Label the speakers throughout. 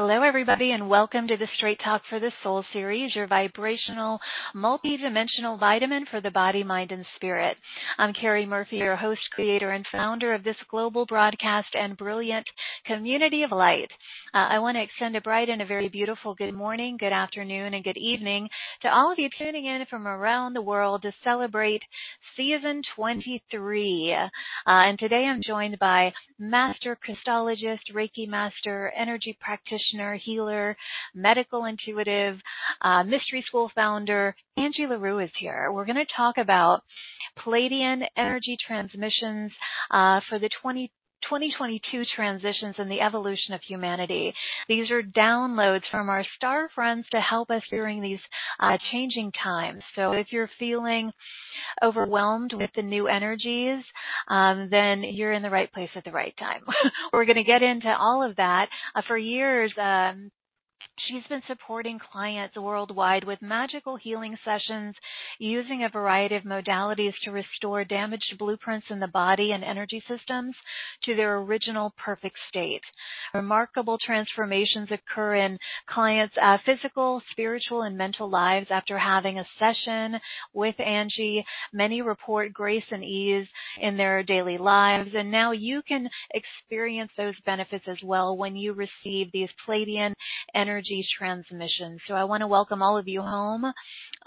Speaker 1: Hello, everybody, and welcome to the Straight Talk for the Soul series, your vibrational, multi-dimensional vitamin for the body, mind, and spirit. I'm Carrie Murphy, your host, creator, and founder of this global broadcast and brilliant community of light. Uh, I want to extend a bright and a very beautiful good morning, good afternoon, and good evening to all of you tuning in from around the world to celebrate season 23. Uh, and today I'm joined by master Christologist, Reiki master, energy practitioner, healer, medical intuitive, uh, mystery school founder, Angie LaRue is here. We're going to talk about Pleiadian energy transmissions uh, for the 20 2022 transitions and the evolution of humanity. These are downloads from our star friends to help us during these uh, changing times. So if you're feeling overwhelmed with the new energies, um, then you're in the right place at the right time. We're going to get into all of that. Uh, for years, um, She's been supporting clients worldwide with magical healing sessions using a variety of modalities to restore damaged blueprints in the body and energy systems to their original perfect state. Remarkable transformations occur in clients' uh, physical, spiritual, and mental lives after having a session with Angie. Many report grace and ease in their daily lives, and now you can experience those benefits as well when you receive these Pleiadian energy energy transmission. So I want to welcome all of you home,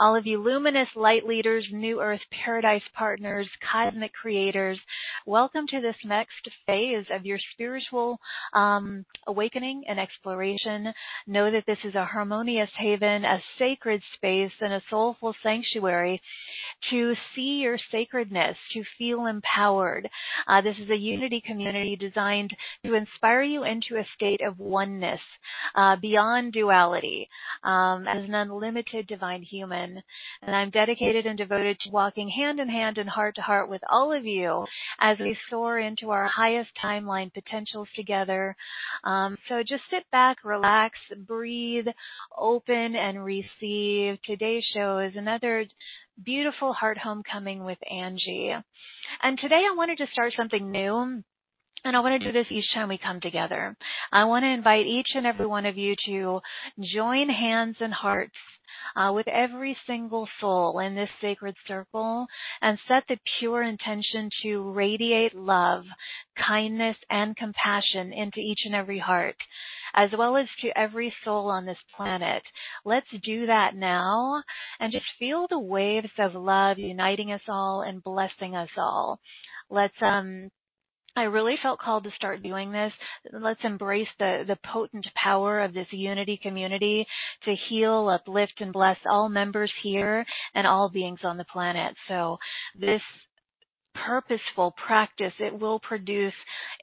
Speaker 1: all of you luminous light leaders, new earth paradise partners, cosmic creators. Welcome to this next phase of your spiritual um, awakening and exploration. Know that this is a harmonious haven, a sacred space, and a soulful sanctuary to see your sacredness, to feel empowered. Uh, this is a unity community designed to inspire you into a state of oneness uh, beyond duality um, as an unlimited divine human. And I'm dedicated and devoted to walking hand in hand and heart to heart with all of you as we soar into our highest timeline potentials together. Um, so just sit back, relax, breathe, open, and receive. Today's show is another beautiful heart homecoming with Angie. And today I wanted to start something new and I want to do this each time we come together. I want to invite each and every one of you to join hands and hearts uh, with every single soul in this sacred circle and set the pure intention to radiate love, kindness, and compassion into each and every heart, as well as to every soul on this planet. Let's do that now and just feel the waves of love uniting us all and blessing us all. Let's um I really felt called to start doing this. Let's embrace the, the potent power of this unity community to heal, uplift, and bless all members here and all beings on the planet. So this purposeful practice, it will produce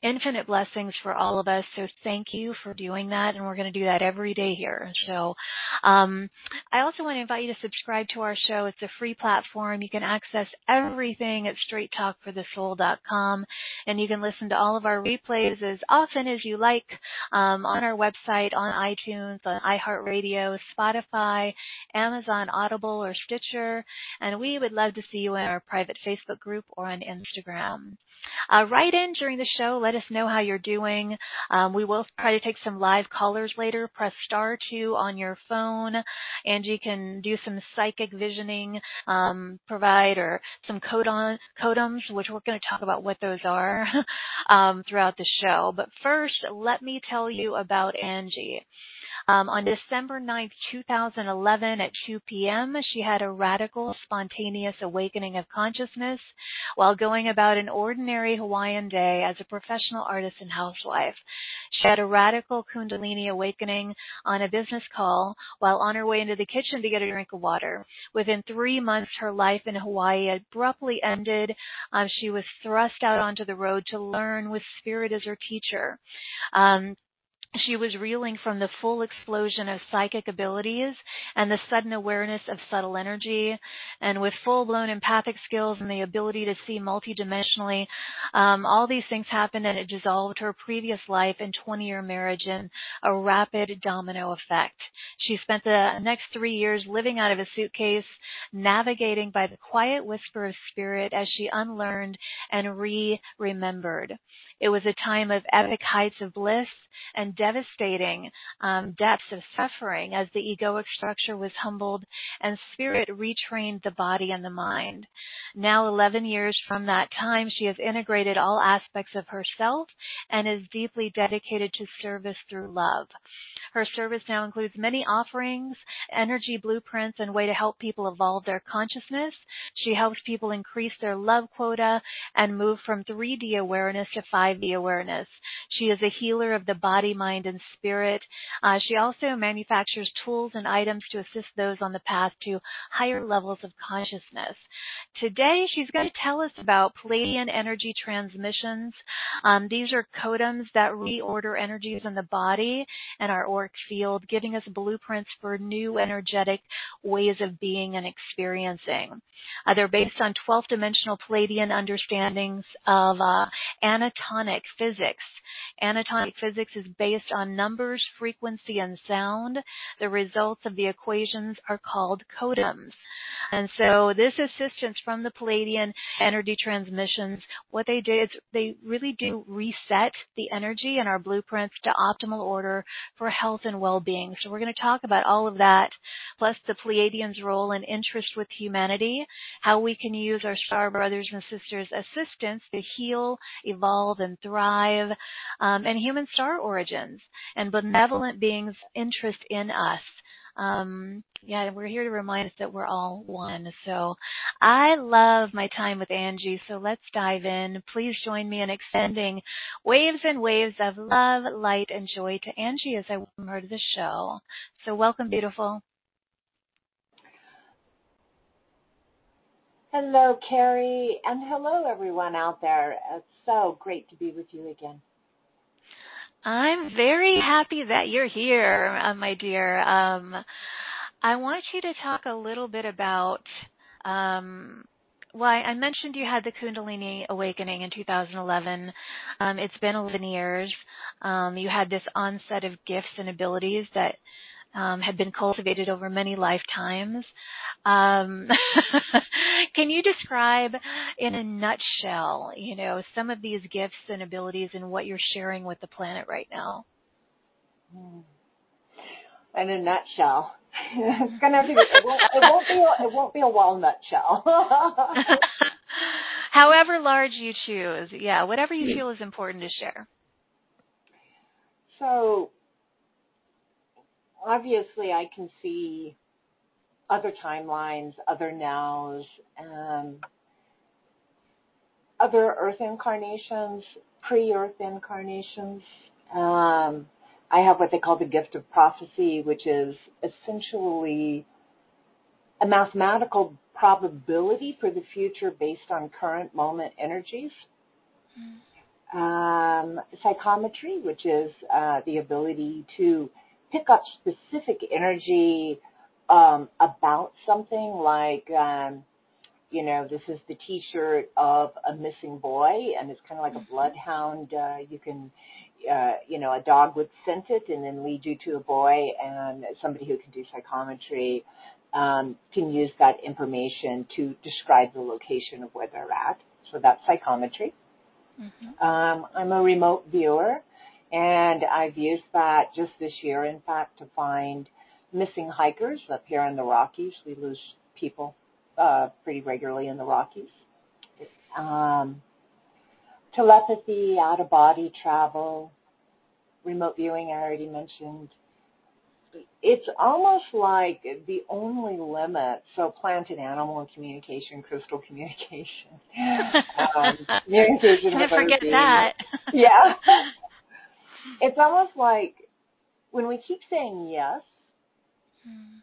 Speaker 1: infinite blessings for all of us. So thank you for doing that. And we're going to do that every day here. So, um, I also want to invite you to subscribe to our show. It's a free platform. You can access everything at straighttalkforthesoul.com and you can listen to all of our replays as often as you like, um, on our website, on iTunes, on iHeartRadio, Spotify, Amazon Audible, or Stitcher. And we would love to see you in our private Facebook group or on Instagram. Uh, write in during the show. Let us know how you're doing. Um, we will try to take some live callers later. Press star two on your phone. Angie can do some psychic visioning, um, provide or some codon, codums, which we're going to talk about what those are um, throughout the show. But first, let me tell you about Angie. Um, on December 9th, 2011 at 2 p.m., she had a radical, spontaneous awakening of consciousness while going about an ordinary Hawaiian day as a professional artist and housewife. She had a radical Kundalini awakening on a business call while on her way into the kitchen to get a drink of water. Within three months, her life in Hawaii abruptly ended. Um, she was thrust out onto the road to learn with spirit as her teacher. Um, she was reeling from the full explosion of psychic abilities and the sudden awareness of subtle energy. And with full blown empathic skills and the ability to see multidimensionally, um, all these things happened and it dissolved her previous life and 20 year marriage in a rapid domino effect. She spent the next three years living out of a suitcase, navigating by the quiet whisper of spirit as she unlearned and re remembered. It was a time of epic heights of bliss and devastating um, depths of suffering as the egoic structure was humbled and spirit retrained the body and the mind. Now, 11 years from that time, she has integrated all aspects of herself and is deeply dedicated to service through love. Her service now includes many offerings, energy blueprints, and way to help people evolve their consciousness. She helps people increase their love quota and move from 3D awareness to 5D awareness. She is a healer of the body, mind, and spirit. Uh, she also manufactures tools and items to assist those on the path to higher levels of consciousness. Today, she's going to tell us about Pleiadian energy transmissions. Um, these are codons that reorder energies in the body and our field, giving us blueprints for new energetic ways of being and experiencing. Uh, they're based on 12th dimensional Pleiadian understandings of uh, Antonian physics. Antonian physics is based on numbers, frequency, and sound. The results of the equations are called codons. And so this assistance from the Pleiadian energy transmissions, what they do is they really do reset the energy in our blueprints to optimal order for health and well-being. So we're going to talk about all of that, plus the Pleiadians' role and interest with humanity, how we can use our star brothers and sisters' assistance to heal, evolve, and thrive, um, and human star origins, and benevolent beings' interest in us. Um, yeah, we're here to remind us that we're all one. So I love my time with Angie. So let's dive in. Please join me in extending waves and waves of love, light, and joy to Angie as I welcome her to the show. So welcome, beautiful.
Speaker 2: Hello, Carrie, and hello, everyone out there. It's so great to be with you again.
Speaker 1: I'm very happy that you're here, uh, my dear. Um, I want you to talk a little bit about. Um, I mentioned you had the Kundalini awakening in 2011. Um, it's been 11 years. Um, you had this onset of gifts and abilities that um, had been cultivated over many lifetimes. Um, can you describe in a nutshell, you know, some of these gifts and abilities and what you're sharing with the planet right now?
Speaker 2: Hmm. In a nutshell, it's gonna be. It won't, it won't be. A, it won't be a wall nutshell.
Speaker 1: However large you choose, yeah, whatever you feel is important to share.
Speaker 2: So, obviously, I can see other timelines, other nows, um, other Earth incarnations, pre-Earth incarnations. Um, I have what they call the gift of prophecy, which is essentially a mathematical probability for the future based on current moment energies. Um, psychometry, which is uh, the ability to pick up specific energy um, about something like, um, you know, this is the T-shirt of a missing boy, and it's kind of like a mm-hmm. bloodhound. Uh, you can, uh, you know, a dog would scent it and then lead you to a boy, and somebody who can do psychometry um, can use that information to describe the location of where they're at. So that's psychometry. Mm-hmm. Um, I'm a remote viewer, and I've used that just this year, in fact, to find missing hikers up here in the Rockies. We lose people uh, pretty regularly in the Rockies. Um, telepathy, out of body travel, remote viewing, I already mentioned. It's almost like the only limit. So, plant and animal communication, crystal communication, um, communication.
Speaker 1: Can't forget that.
Speaker 2: yeah. It's almost like when we keep saying yes Mm.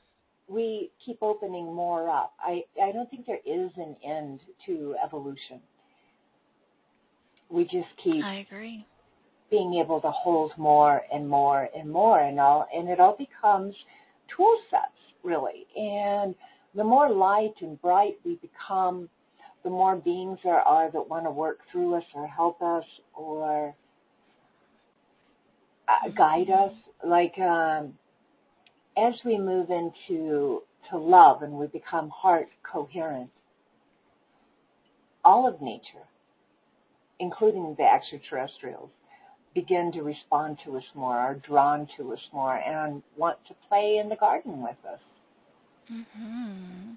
Speaker 2: we keep opening more up. I, I don't think there is an end to evolution. We just keep
Speaker 1: I agree.
Speaker 2: being able to hold more and more and more and all and it all becomes tool sets really. And the more light and bright we become, the more beings there are that want to work through us or help us or uh, guide us. Like um, as we move into to love and we become heart coherent, all of nature including the extraterrestrials, begin to respond to us more, are drawn to us more, and want to play in the garden with us.
Speaker 1: Mm-hmm.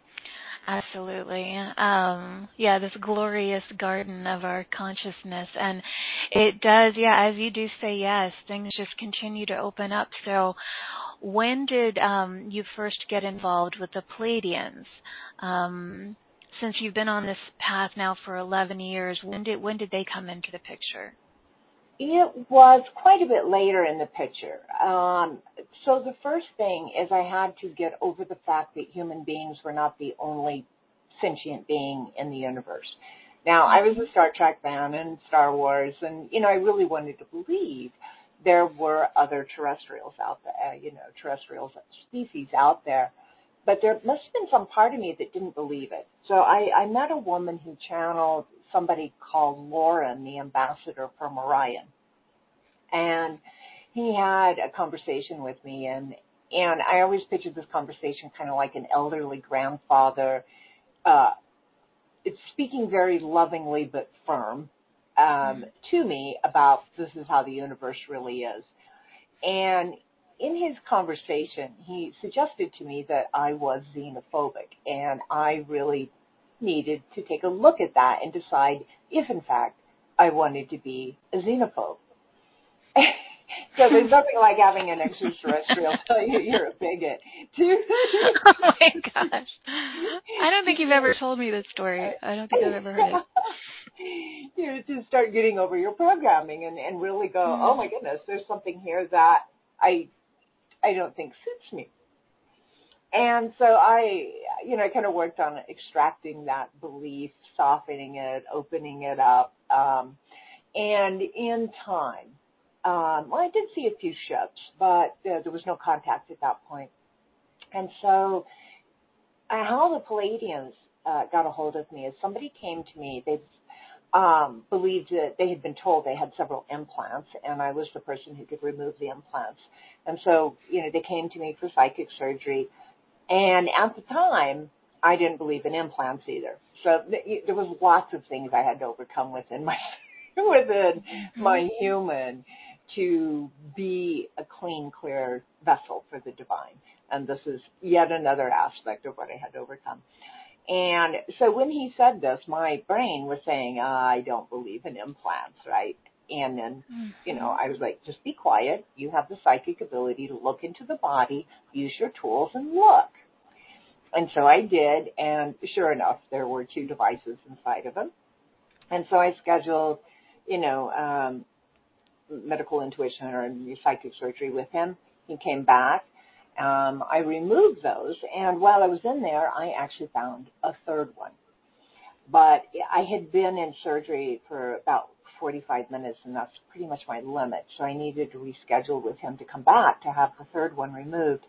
Speaker 1: Absolutely. Um, yeah, this glorious garden of our consciousness. And it does, yeah, as you do say, yes, things just continue to open up. So, when did um, you first get involved with the Pleiadians? Um, since you've been on this path now for 11 years, when did when did they come into the picture?
Speaker 2: It was quite a bit later in the picture. Um, so the first thing is I had to get over the fact that human beings were not the only sentient being in the universe. Now, I was a Star Trek fan and Star Wars, and you know, I really wanted to believe there were other terrestrials out there, uh, you know, terrestrial species out there. But there must have been some part of me that didn't believe it. So I, I met a woman who channeled somebody called Lauren, the ambassador from Orion. And he had a conversation with me and and I always pictured this conversation kind of like an elderly grandfather uh it's speaking very lovingly but firm um to me about this is how the universe really is. And in his conversation, he suggested to me that I was xenophobic, and I really needed to take a look at that and decide if, in fact, I wanted to be a xenophobe. so there's nothing like having an extraterrestrial tell you you're a bigot.
Speaker 1: oh my gosh. I don't think you've ever told me this story. I don't think I've ever heard it.
Speaker 2: To start getting over your programming and, and really go, mm. oh my goodness, there's something here that I I don't think suits me. And so I, you know, I kind of worked on extracting that belief, softening it, opening it up. Um, and in time, um, well, I did see a few ships, but uh, there was no contact at that point. And so, uh, how the Pleiadians uh, got a hold of me is somebody came to me. They um, believed that they had been told they had several implants, and I was the person who could remove the implants. And so, you know, they came to me for psychic surgery. And at the time, I didn't believe in implants either. So th- there was lots of things I had to overcome within my within mm-hmm. my human to be a clean, clear vessel for the divine. And this is yet another aspect of what I had to overcome. And so when he said this, my brain was saying, I don't believe in implants, right? And then, mm-hmm. you know, I was like, just be quiet. You have the psychic ability to look into the body, use your tools, and look. And so I did, and sure enough, there were two devices inside of him. And so I scheduled, you know, um, medical intuition or psychic surgery with him. He came back. Um, I removed those, and while I was in there, I actually found a third one. But I had been in surgery for about 45 minutes, and that's pretty much my limit. So I needed to reschedule with him to come back to have the third one removed.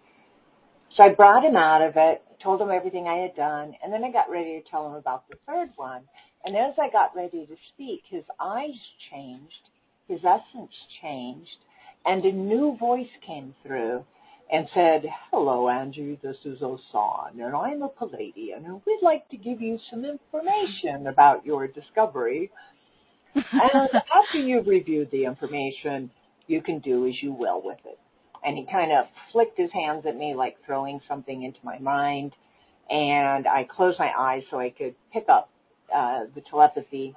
Speaker 2: So I brought him out of it, told him everything I had done, and then I got ready to tell him about the third one. And as I got ready to speak, his eyes changed, his essence changed, and a new voice came through and said, Hello, Andrew, this is Osan, and I'm a Pleiadian, and we'd like to give you some information about your discovery and after you've reviewed the information, you can do as you will with it. And he kind of flicked his hands at me like throwing something into my mind. And I closed my eyes so I could pick up uh, the telepathy.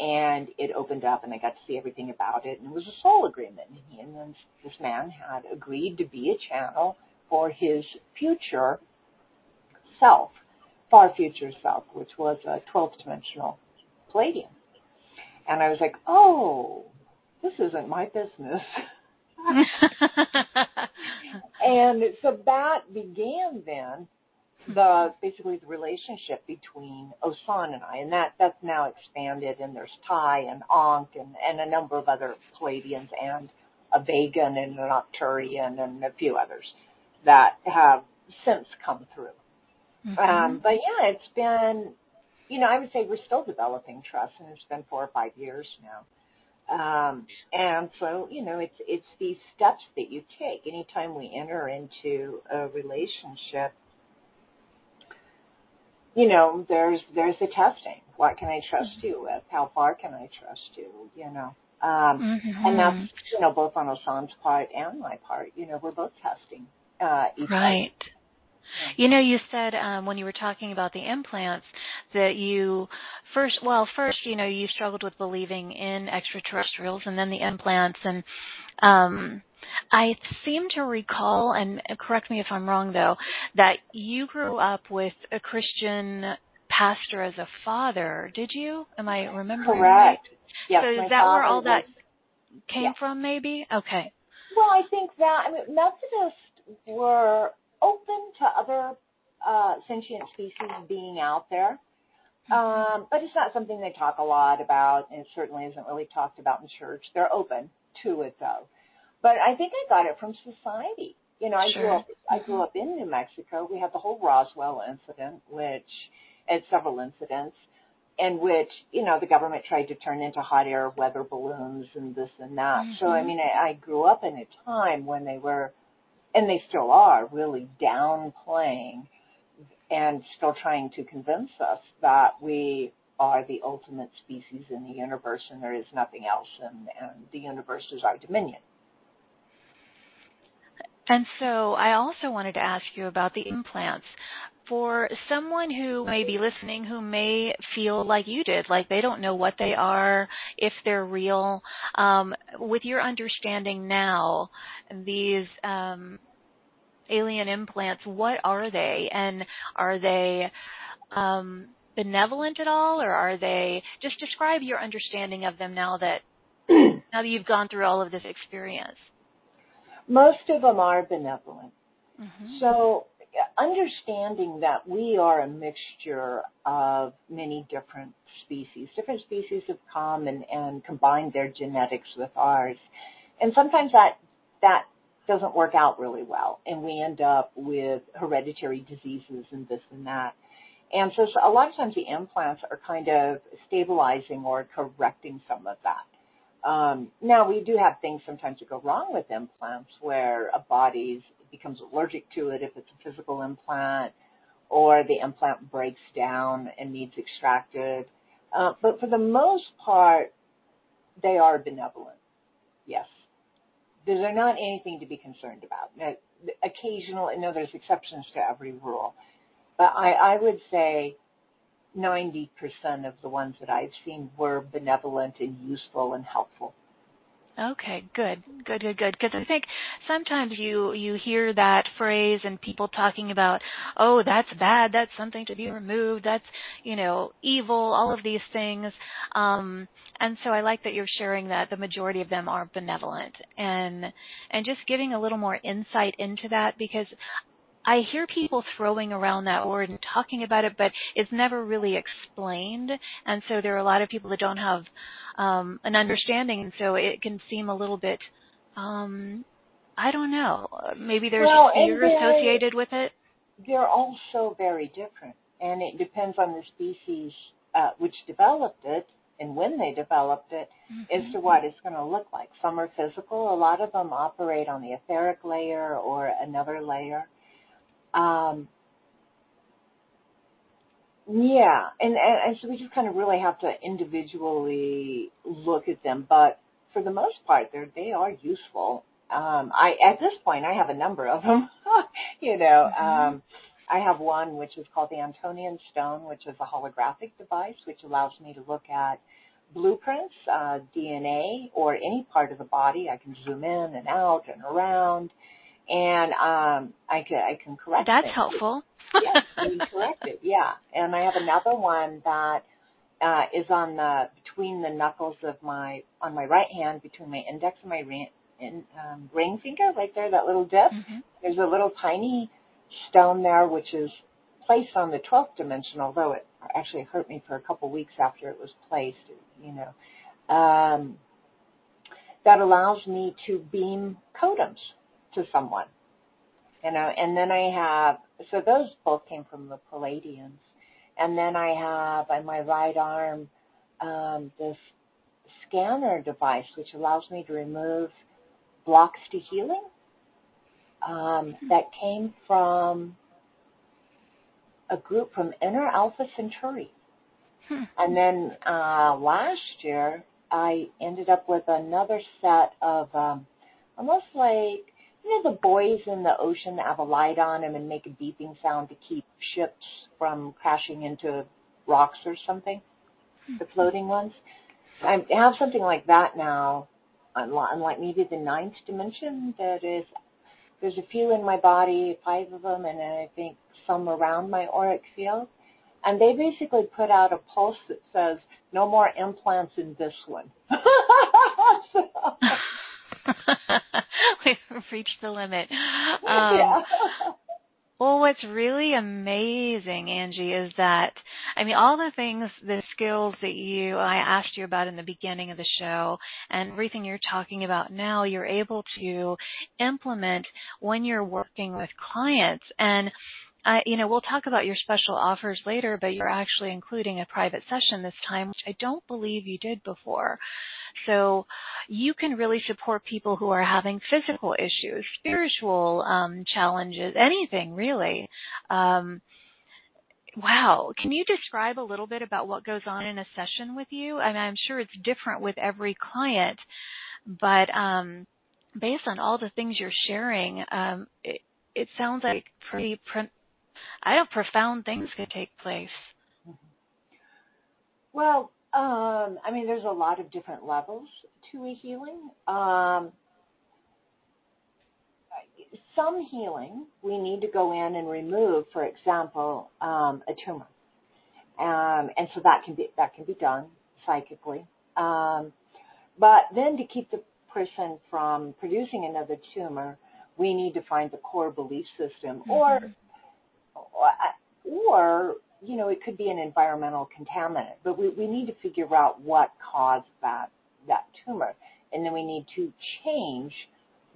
Speaker 2: And it opened up and I got to see everything about it. And it was a soul agreement. And then this man had agreed to be a channel for his future self, far future self, which was a 12th dimensional Pleiadian. And I was like, oh, this isn't my business. and so that began then the basically the relationship between Osan and I, and that that's now expanded, and there's Tai and Ankh and, and a number of other Pleiadians and a Vegan and an Arcturian and a few others that have since come through. Mm-hmm. Um, but yeah, it's been you know, I would say we're still developing trust, and it's been four or five years now. Um, and so, you know, it's it's these steps that you take anytime we enter into a relationship. You know, there's there's the testing. What can I trust mm-hmm. you with? How far can I trust you? You know, um, mm-hmm. and that's you know both on Osan's part and my part. You know, we're both testing uh, each
Speaker 1: right. Other. You know, you said um, when you were talking about the implants that you first, well, first, you know, you struggled with believing in extraterrestrials, and then the implants, and um, I seem to recall, and correct me if I'm wrong though, that you grew up with a Christian pastor as a father. Did you? Am I remembering
Speaker 2: Correct.
Speaker 1: Right?
Speaker 2: Yes,
Speaker 1: so is that where all was, that came yeah. from? Maybe. Okay.
Speaker 2: Well, I think that I mean Methodists were open to other uh, sentient species being out there. Mm-hmm. Um, but it's not something they talk a lot about, and it certainly isn't really talked about in church. They're open to it, though. But I think I got it from society. You know, I
Speaker 1: sure.
Speaker 2: grew up. I grew up in New Mexico. We had the whole Roswell incident, which, and several incidents, in which you know the government tried to turn into hot air weather balloons and this and that. Mm-hmm. So I mm-hmm. mean, I, I grew up in a time when they were, and they still are, really downplaying and still trying to convince us that we are the ultimate species in the universe and there is nothing else and, and the universe is our dominion.
Speaker 1: And so I also wanted to ask you about the implants. For someone who may be listening who may feel like you did, like they don't know what they are, if they're real, um, with your understanding now, these um, alien implants, what are they? And are they um, benevolent at all, or are they just describe your understanding of them now that now that you've gone through all of this experience?
Speaker 2: Most of them are benevolent.
Speaker 1: Mm-hmm.
Speaker 2: So understanding that we are a mixture of many different species. Different species have come and, and combined their genetics with ours. And sometimes that that doesn't work out really well and we end up with hereditary diseases and this and that. And so, so a lot of times the implants are kind of stabilizing or correcting some of that. Um, now we do have things sometimes that go wrong with implants where a body becomes allergic to it if it's a physical implant or the implant breaks down and needs extracted. Uh, but for the most part, they are benevolent. Yes. They're not anything to be concerned about. Now, occasional, no, there's exceptions to every rule. But I, I would say 90% of the ones that I've seen were benevolent and useful and helpful.
Speaker 1: Okay, good, good, good, good. Because I think sometimes you you hear that phrase and people talking about, oh, that's bad, that's something to be removed, that's you know evil, all of these things. Um, and so I like that you're sharing that the majority of them are benevolent and and just giving a little more insight into that because I hear people throwing around that word and talking about it, but it's never really explained. And so there are a lot of people that don't have um, an understanding, and so it can seem a little bit, um, I don't know, maybe there's
Speaker 2: well,
Speaker 1: fear associated with it.
Speaker 2: They're all so very different, and it depends on the species uh, which developed it and when they developed it mm-hmm. as to what it's going to look like. Some are physical. A lot of them operate on the etheric layer or another layer. Um, yeah, and, and, and so we just kind of really have to individually look at them, but for the most part, they're they are useful. Um, I at this point I have a number of them. you know, mm-hmm. um, I have one which is called the Antonian Stone, which is a holographic device which allows me to look at blueprints, uh, DNA, or any part of the body. I can zoom in and out and around and um, I can I can correct.
Speaker 1: That's
Speaker 2: things.
Speaker 1: helpful.
Speaker 2: yes, I can correct it. Yeah, and I have another one that uh, is on the between the knuckles of my on my right hand between my index and my ring, in, um, ring finger, right there, that little dip.
Speaker 1: Mm-hmm.
Speaker 2: There's a little tiny stone there, which is placed on the 12th dimension, although it actually hurt me for a couple weeks after it was placed. You know, um, that allows me to beam Kotems to someone. You know, and then I have so those both came from the Pleiadians. And then I have on my right arm um, this scanner device which allows me to remove blocks to healing um, that came from a group from Inner Alpha Centauri.
Speaker 1: Hmm.
Speaker 2: And then uh, last year, I ended up with another set of um, almost like you know the buoys in the ocean that have a light on them and make a beeping sound to keep ships from crashing into rocks or something. Hmm. The floating ones. I have something like that now. Unlike maybe the ninth dimension, that is, there's a few in my body, five of them, and I think some around my auric field. And they basically put out a pulse that says, no more implants in this one.
Speaker 1: We've reached the limit.
Speaker 2: Um, yeah.
Speaker 1: Well, what's really amazing, Angie, is that, I mean, all the things, the skills that you, I asked you about in the beginning of the show, and everything you're talking about now, you're able to implement when you're working with clients. And uh, you know, we'll talk about your special offers later, but you're actually including a private session this time, which I don't believe you did before. So you can really support people who are having physical issues, spiritual um, challenges, anything really. Um, wow. Can you describe a little bit about what goes on in a session with you? I mean, I'm sure it's different with every client, but um, based on all the things you're sharing, um, it, it sounds like pretty I know profound things could take place.
Speaker 2: Well, um, I mean, there's a lot of different levels to a healing. Um, some healing we need to go in and remove, for example, um, a tumor, um, and so that can be that can be done psychically. Um, but then to keep the person from producing another tumor, we need to find the core belief system, mm-hmm. or or you know it could be an environmental contaminant but we, we need to figure out what caused that that tumor. And then we need to change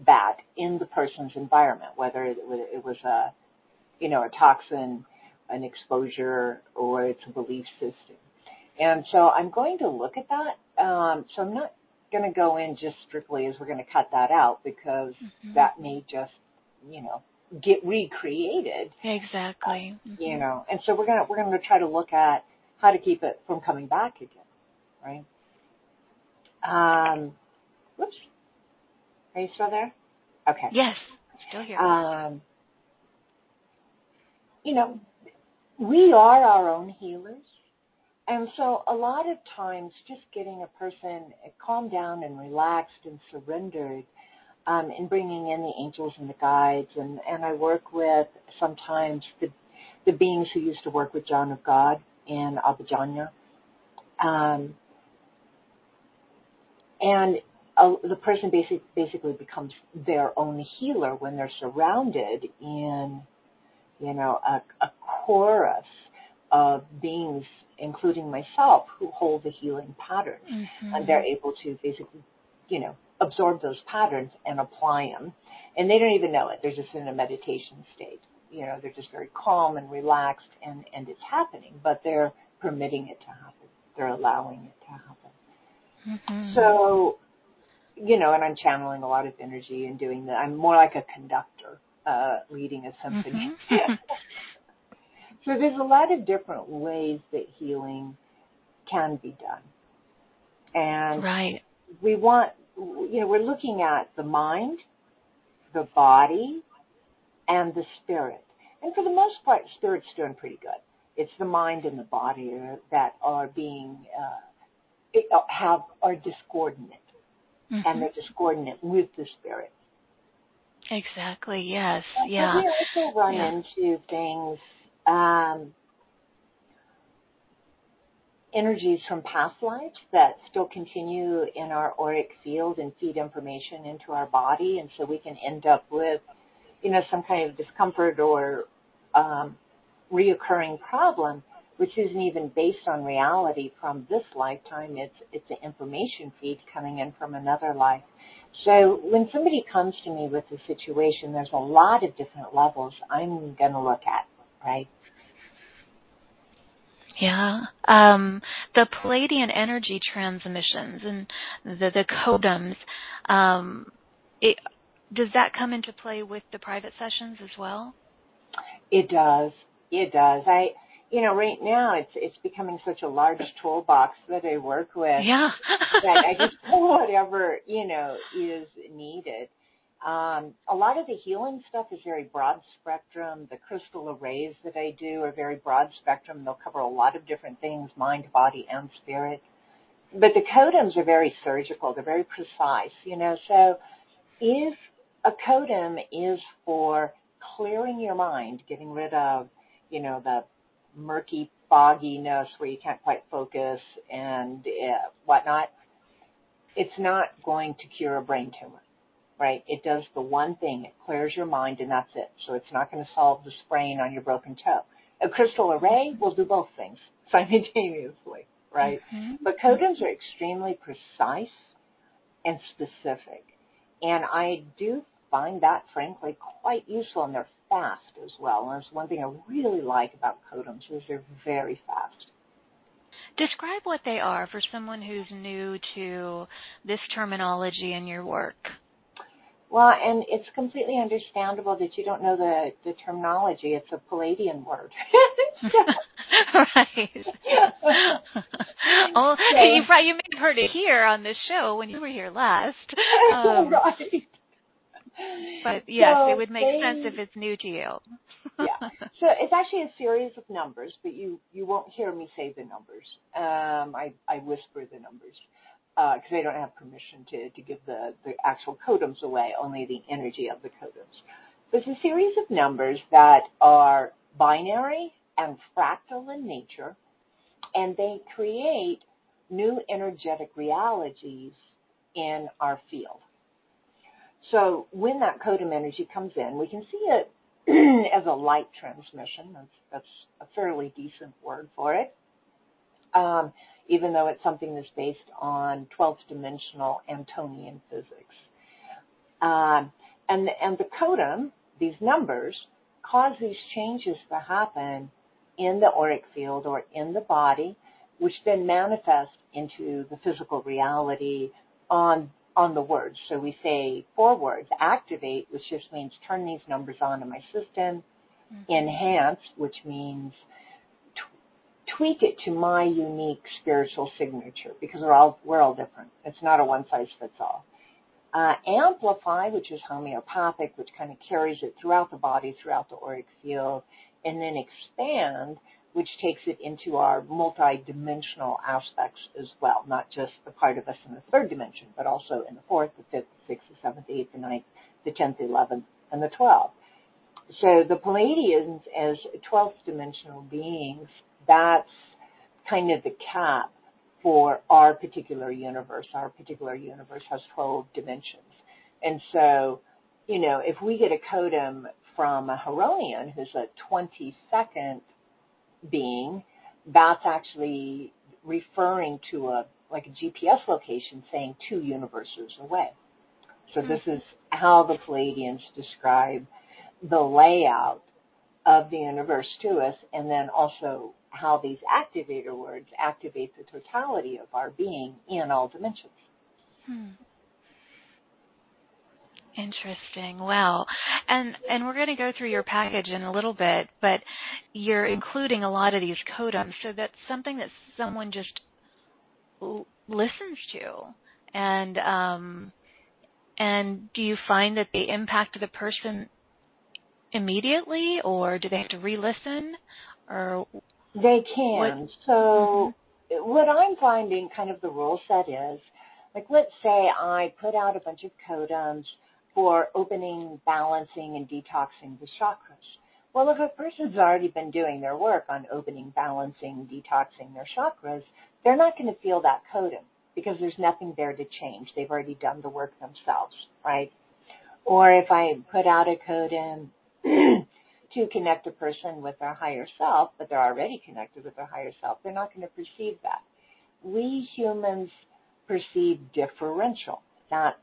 Speaker 2: that in the person's environment whether it, it was a you know a toxin an exposure or it's a belief system. And so i'm going to look at that. Um, so i'm not going to go in just strictly as we're going to cut that out because mm-hmm. that may just you know get recreated.
Speaker 1: Exactly.
Speaker 2: Mm-hmm. You know, and so we're gonna we're gonna try to look at how to keep it from coming back again, right? Um, whoops. Are you still there? Okay.
Speaker 1: Yes, still here.
Speaker 2: Um, you know, we are our own healers. And so a lot of times just getting a person calmed down and relaxed and surrendered um, in bringing in the angels and the guides, and, and I work with sometimes the, the beings who used to work with John of God in Abadiânia. Um, and uh, the person basic, basically becomes their own healer when they're surrounded in, you know, a, a chorus of beings, including myself, who hold the healing patterns, mm-hmm. and they're able to basically, you know, absorb those patterns and apply them. And they don't even know it. They're just in a meditation state. You know, they're just very calm and relaxed and, and it's happening, but they're permitting it to happen. They're allowing it to happen. Mm-hmm. So, you know, and I'm channeling a lot of energy and doing that. I'm more like a conductor, uh, leading a symphony. Mm-hmm. so there's a lot of different ways that healing can be done. And
Speaker 1: right.
Speaker 2: we want you know, we're looking at the mind, the body, and the spirit. And for the most part, spirit's doing pretty good. It's the mind and the body that are being uh, uh have are discordant, mm-hmm. and they're discordant with the spirit.
Speaker 1: Exactly. Yes.
Speaker 2: And
Speaker 1: yeah.
Speaker 2: We also run yeah. into things. Um, energies from past lives that still continue in our auric field and feed information into our body. And so we can end up with, you know, some kind of discomfort or um, reoccurring problem, which isn't even based on reality from this lifetime. It's, it's an information feed coming in from another life. So when somebody comes to me with a situation, there's a lot of different levels I'm going to look at, right?
Speaker 1: Yeah. Um, the Pleiadian energy transmissions and the, the codons, um, it, does that come into play with the private sessions as well?
Speaker 2: It does. It does. I, you know, right now it's it's becoming such a large toolbox that I work with.
Speaker 1: Yeah.
Speaker 2: that I just pull whatever you know is needed. Um, a lot of the healing stuff is very broad spectrum. The crystal arrays that I do are very broad spectrum. They'll cover a lot of different things, mind, body, and spirit. But the codums are very surgical. They're very precise, you know. So if a codum is for clearing your mind, getting rid of, you know, the murky fogginess where you can't quite focus and uh, whatnot, it's not going to cure a brain tumor right? It does the one thing, it clears your mind and that's it. So it's not going to solve the sprain on your broken toe. A crystal array will do both things simultaneously, right? Mm-hmm. But codons are extremely precise and specific. And I do find that frankly quite useful and they're fast as well. And that's one thing I really like about codons is they're very fast.
Speaker 1: Describe what they are for someone who's new to this terminology in your work.
Speaker 2: Well, and it's completely understandable that you don't know the, the terminology. It's a Pleiadian word.
Speaker 1: right. oh, so, you probably you may have heard it here on this show when you were here last.
Speaker 2: Um, right.
Speaker 1: But yes, so it would make they, sense if it's new to you.
Speaker 2: yeah. So it's actually a series of numbers, but you you won't hear me say the numbers. Um, I I whisper the numbers because uh, they don't have permission to, to give the, the actual codums away, only the energy of the codums. There's a series of numbers that are binary and fractal in nature, and they create new energetic realities in our field. So when that codum energy comes in, we can see it as a light transmission. That's, that's a fairly decent word for it. Um, even though it's something that's based on 12th dimensional Antonian physics. Um, and, and the codum, these numbers, cause these changes to happen in the auric field or in the body, which then manifest into the physical reality on on the words. So we say four words: activate, which just means turn these numbers on in my system; mm-hmm. enhance, which means tweak it to my unique spiritual signature because we're all we're all different. It's not a one size fits all. Uh, amplify, which is homeopathic, which kind of carries it throughout the body, throughout the auric field, and then expand, which takes it into our multi-dimensional aspects as well, not just the part of us in the third dimension, but also in the fourth, the fifth, the sixth, the seventh, the eighth, the ninth, the tenth, the eleventh, and the twelfth. So the Pleiadians as 12th dimensional beings that's kind of the cap for our particular universe. Our particular universe has 12 dimensions. And so, you know, if we get a codem from a Huronian who's a 22nd being, that's actually referring to a like a GPS location saying two universes away. So this is how the Pleiadians describe the layout of the universe to us, and then also how these activator words activate the totality of our being in all dimensions. Hmm.
Speaker 1: Interesting. Well, And and we're going to go through your package in a little bit, but you're including a lot of these codums, so that's something that someone just l- listens to. And um, and do you find that they impact the person immediately, or do they have to re-listen, or
Speaker 2: they can. What? So mm-hmm. what I'm finding kind of the rule set is, like let's say I put out a bunch of codons for opening, balancing, and detoxing the chakras. Well, if a person's already been doing their work on opening, balancing, detoxing their chakras, they're not going to feel that codon because there's nothing there to change. They've already done the work themselves, right? Or if I put out a codum to connect a person with their higher self, but they're already connected with their higher self, they're not going to perceive that. We humans perceive differential. Not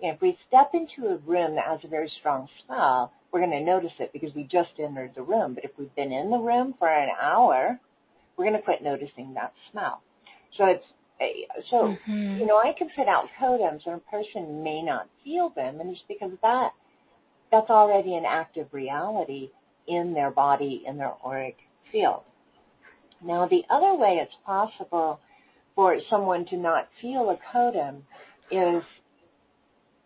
Speaker 2: if we step into a room that has a very strong smell, we're going to notice it because we just entered the room. But if we've been in the room for an hour, we're going to quit noticing that smell. So it's so mm-hmm. you know I can put out codums and a person may not feel them, and it's because that that's already an active reality in their body, in their auric field. Now, the other way it's possible for someone to not feel a codon is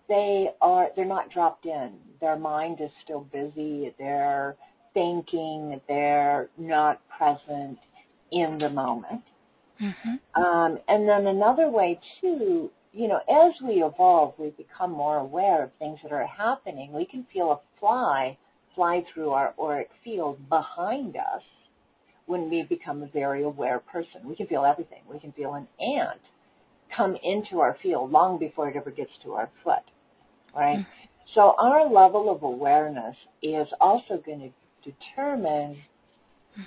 Speaker 2: they are they're not dropped in. Their mind is still busy. They're thinking. They're not present in the moment. Mm-hmm. Um, and then another way too, you know, as we evolve, we become more aware of things that are happening. We can feel a fly fly through our auric field behind us when we become a very aware person. We can feel everything. We can feel an ant come into our field long before it ever gets to our foot, right? Mm-hmm. So our level of awareness is also going to determine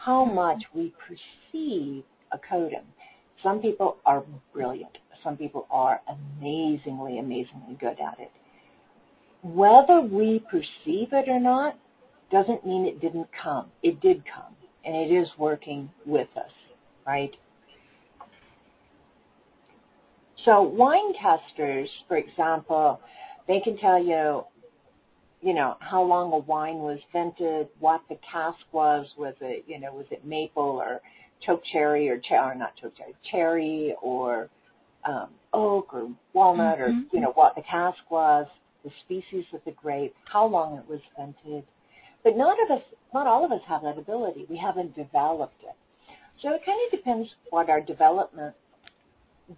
Speaker 2: how mm-hmm. much we perceive a codon. Some people are brilliant. Some people are amazingly, amazingly good at it. Whether we perceive it or not doesn't mean it didn't come. It did come, and it is working with us, right? So wine testers, for example, they can tell you, you know, how long a wine was vented, what the cask was, was it, you know, was it maple or choke cherry or, not choke cherry, cherry or um, oak or walnut mm-hmm. or, you know, what the cask was, the species of the grape, how long it was vented. But none of us, not all of us have that ability. We haven't developed it. So it kind of depends what our development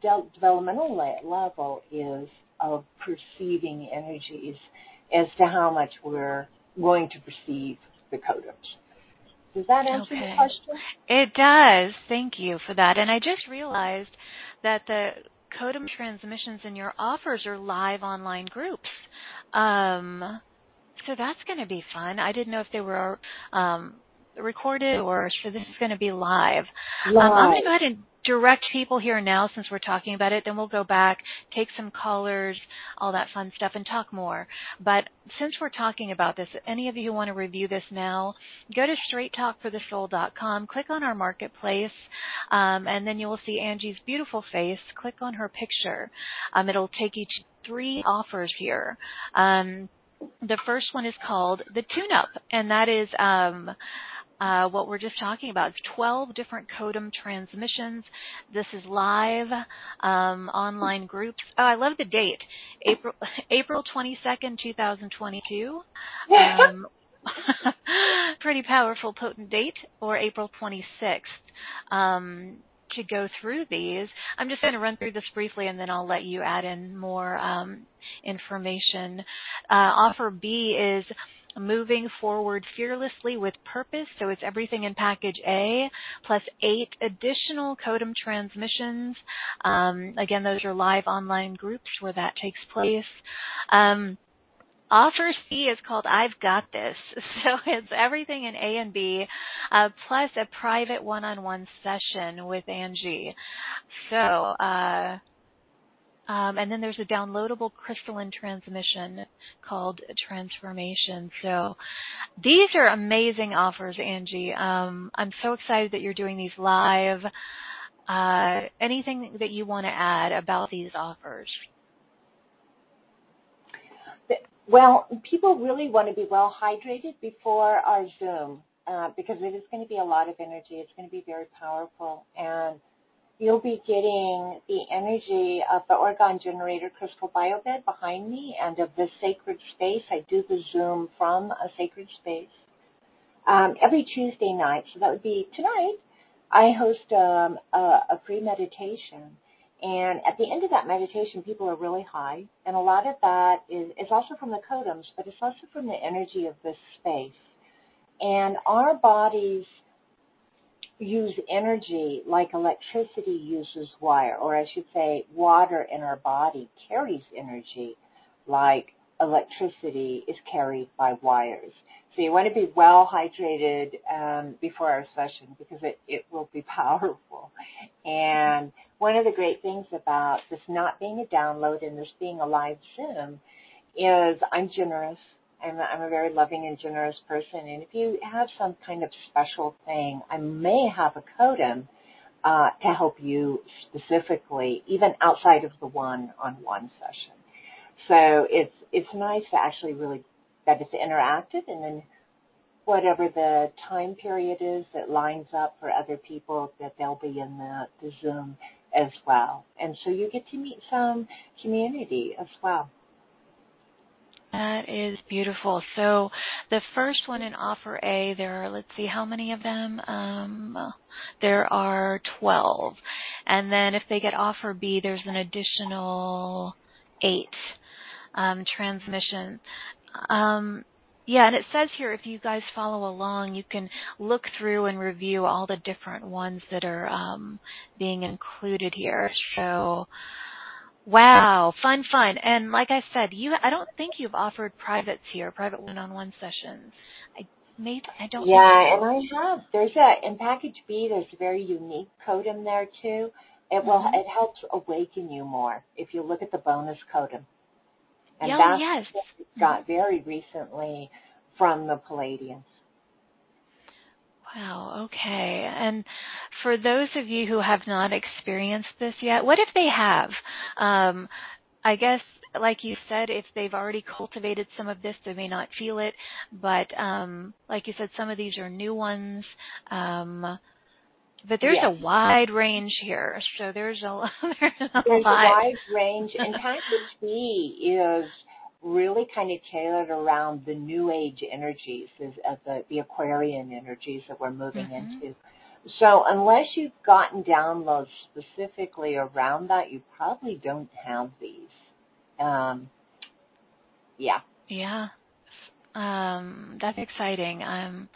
Speaker 2: de- developmental level is of perceiving energies as to how much we're going to perceive the codons. Does that answer okay. the question?
Speaker 1: It does. Thank you for that. And I just realized that the Codom transmissions in your offers are live online groups. Um, so that's going to be fun. I didn't know if they were um, recorded or so this is going to be live.
Speaker 2: live. Um,
Speaker 1: I'm going to go ahead and direct people here now since we're talking about it. Then we'll go back, take some callers, all that fun stuff, and talk more. But since we're talking about this, any of you who want to review this now, go to straighttalkforthesoul.com, click on our marketplace, um, and then you will see Angie's beautiful face. Click on her picture. Um, it'll take you to three offers here. Um, the first one is called the Tune Up, and that is um, uh, what we're just talking about. It's 12 different Codem transmissions. This is live um, online groups. Oh, I love the date, April April 22nd, 2022. Um, pretty powerful, potent date, or April 26th. Um, to go through these. I'm just going to run through this briefly and then I'll let you add in more um, information. Uh, offer B is moving forward fearlessly with purpose. So it's everything in package A plus eight additional Codem transmissions. Um, again, those are live online groups where that takes place. Um, Offer C is called I've Got This. So it's everything in A and B, uh, plus a private one-on-one session with Angie. So, uh, um, and then there's a downloadable crystalline transmission called Transformation. So these are amazing offers, Angie. Um, I'm so excited that you're doing these live. Uh, anything that you want to add about these offers?
Speaker 2: Well, people really want to be well hydrated before our Zoom uh, because it is going to be a lot of energy. It's going to be very powerful. And you'll be getting the energy of the Orgone Generator Crystal Biobed behind me and of the sacred space. I do the Zoom from a sacred space um, every Tuesday night. So that would be tonight. I host um, a, a free meditation. And at the end of that meditation, people are really high. And a lot of that is, also from the codoms, but it's also from the energy of this space. And our bodies use energy like electricity uses wire, or I should say, water in our body carries energy like electricity is carried by wires. So you want to be well hydrated um, before our session because it, it will be powerful. And one of the great things about this not being a download and this being a live Zoom is I'm generous I'm a, I'm a very loving and generous person. And if you have some kind of special thing, I may have a codon uh, to help you specifically, even outside of the one-on-one session. So it's it's nice to actually really that it's interactive, and then whatever the time period is that lines up for other people that they'll be in the, the Zoom as well. And so you get to meet some community as well.
Speaker 1: That is beautiful. So the first one in offer A, there are, let's see, how many of them? Um, there are 12. And then if they get offer B, there's an additional eight um, transmission. Um, yeah, and it says here if you guys follow along, you can look through and review all the different ones that are um, being included here. So, wow, fun, fun. And like I said, you I don't think you've offered privates here, private one-on-one sessions. I maybe I don't.
Speaker 2: Yeah, and I have. There's a in package B. There's a very unique codon there too. It will mm-hmm. it helps awaken you more if you look at the bonus codon. And
Speaker 1: oh,
Speaker 2: that's
Speaker 1: yes.
Speaker 2: got very recently from the Pleiadians.
Speaker 1: Wow, okay. And for those of you who have not experienced this yet, what if they have? Um, I guess, like you said, if they've already cultivated some of this, they may not feel it. But um, like you said, some of these are new ones. Um, but there's
Speaker 2: yes.
Speaker 1: a wide range here. So there's a, there's a
Speaker 2: there's a wide range. And package B is really kind of tailored around the new age energies, as, the, the Aquarian energies that we're moving mm-hmm. into. So unless you've gotten downloads specifically around that, you probably don't have these. Um, yeah.
Speaker 1: Yeah. Um, that's exciting. Um,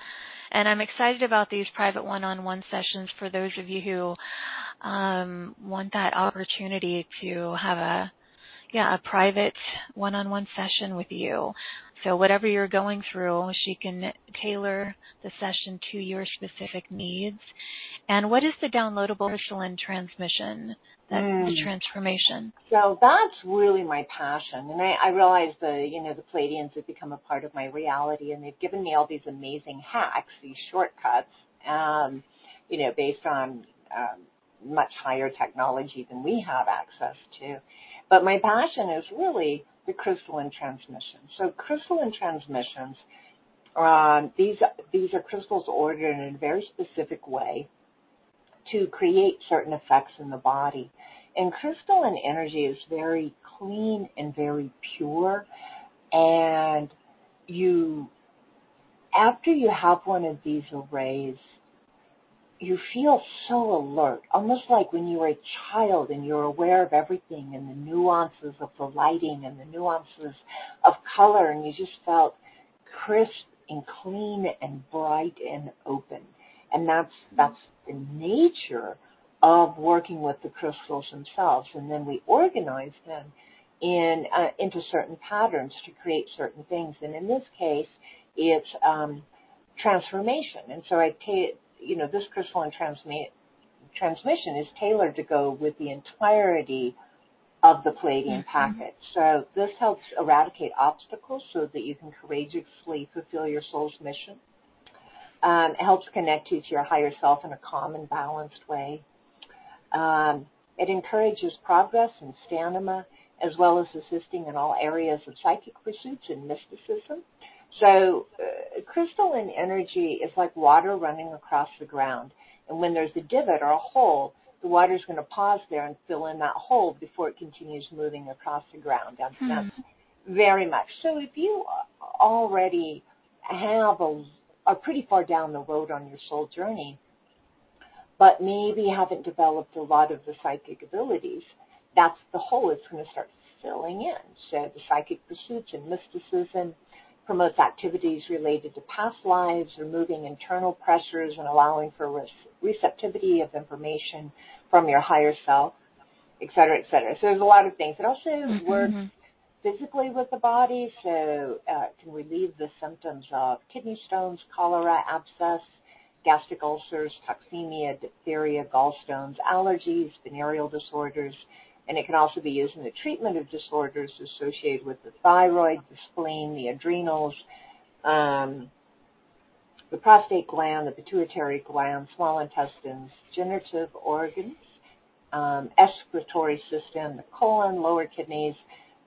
Speaker 1: and I'm excited about these private one-on-one sessions for those of you who um, want that opportunity to have a yeah, a private one-on-one session with you. So whatever you're going through, she can tailor the session to your specific needs. And what is the downloadable crystalline transmission, that mm. the transformation?
Speaker 2: So that's really my passion. And I, I realize the, you know, the Pleiadians have become a part of my reality and they've given me all these amazing hacks, these shortcuts, um, you know, based on um, much higher technology than we have access to. But my passion is really the crystalline transmission. So crystalline transmissions, um, these these are crystals ordered in a very specific way to create certain effects in the body. And crystalline energy is very clean and very pure. And you, after you have one of these arrays, you feel so alert, almost like when you were a child and you're aware of everything and the nuances of the lighting and the nuances of color, and you just felt crisp and clean and bright and open. And that's that's the nature of working with the crystals themselves. And then we organize them in uh, into certain patterns to create certain things. And in this case, it's um, transformation. And so I take you know, this crystalline transmi- transmission is tailored to go with the entirety of the Pleiadian mm-hmm. packet. So this helps eradicate obstacles so that you can courageously fulfill your soul's mission. Um, it helps connect you to your higher self in a calm and balanced way. Um, it encourages progress and stamina, as well as assisting in all areas of psychic pursuits and mysticism. So uh, crystalline energy is like water running across the ground. And when there's a divot or a hole, the water is going to pause there and fill in that hole before it continues moving across the ground. That's, hmm. that's very much. So if you already have a, are pretty far down the road on your soul journey, but maybe haven't developed a lot of the psychic abilities, that's the hole it's going to start filling in. So the psychic pursuits and mysticism, promotes activities related to past lives, removing internal pressures and allowing for receptivity of information from your higher self, et cetera, et cetera. So there's a lot of things. It also mm-hmm. works physically with the body, so uh, can relieve the symptoms of kidney stones, cholera, abscess, gastric ulcers, toxemia, diphtheria, gallstones, allergies, venereal disorders, and it can also be used in the treatment of disorders associated with the thyroid, the spleen, the adrenals, um, the prostate gland, the pituitary gland, small intestines, generative organs, um, excretory system, the colon, lower kidneys,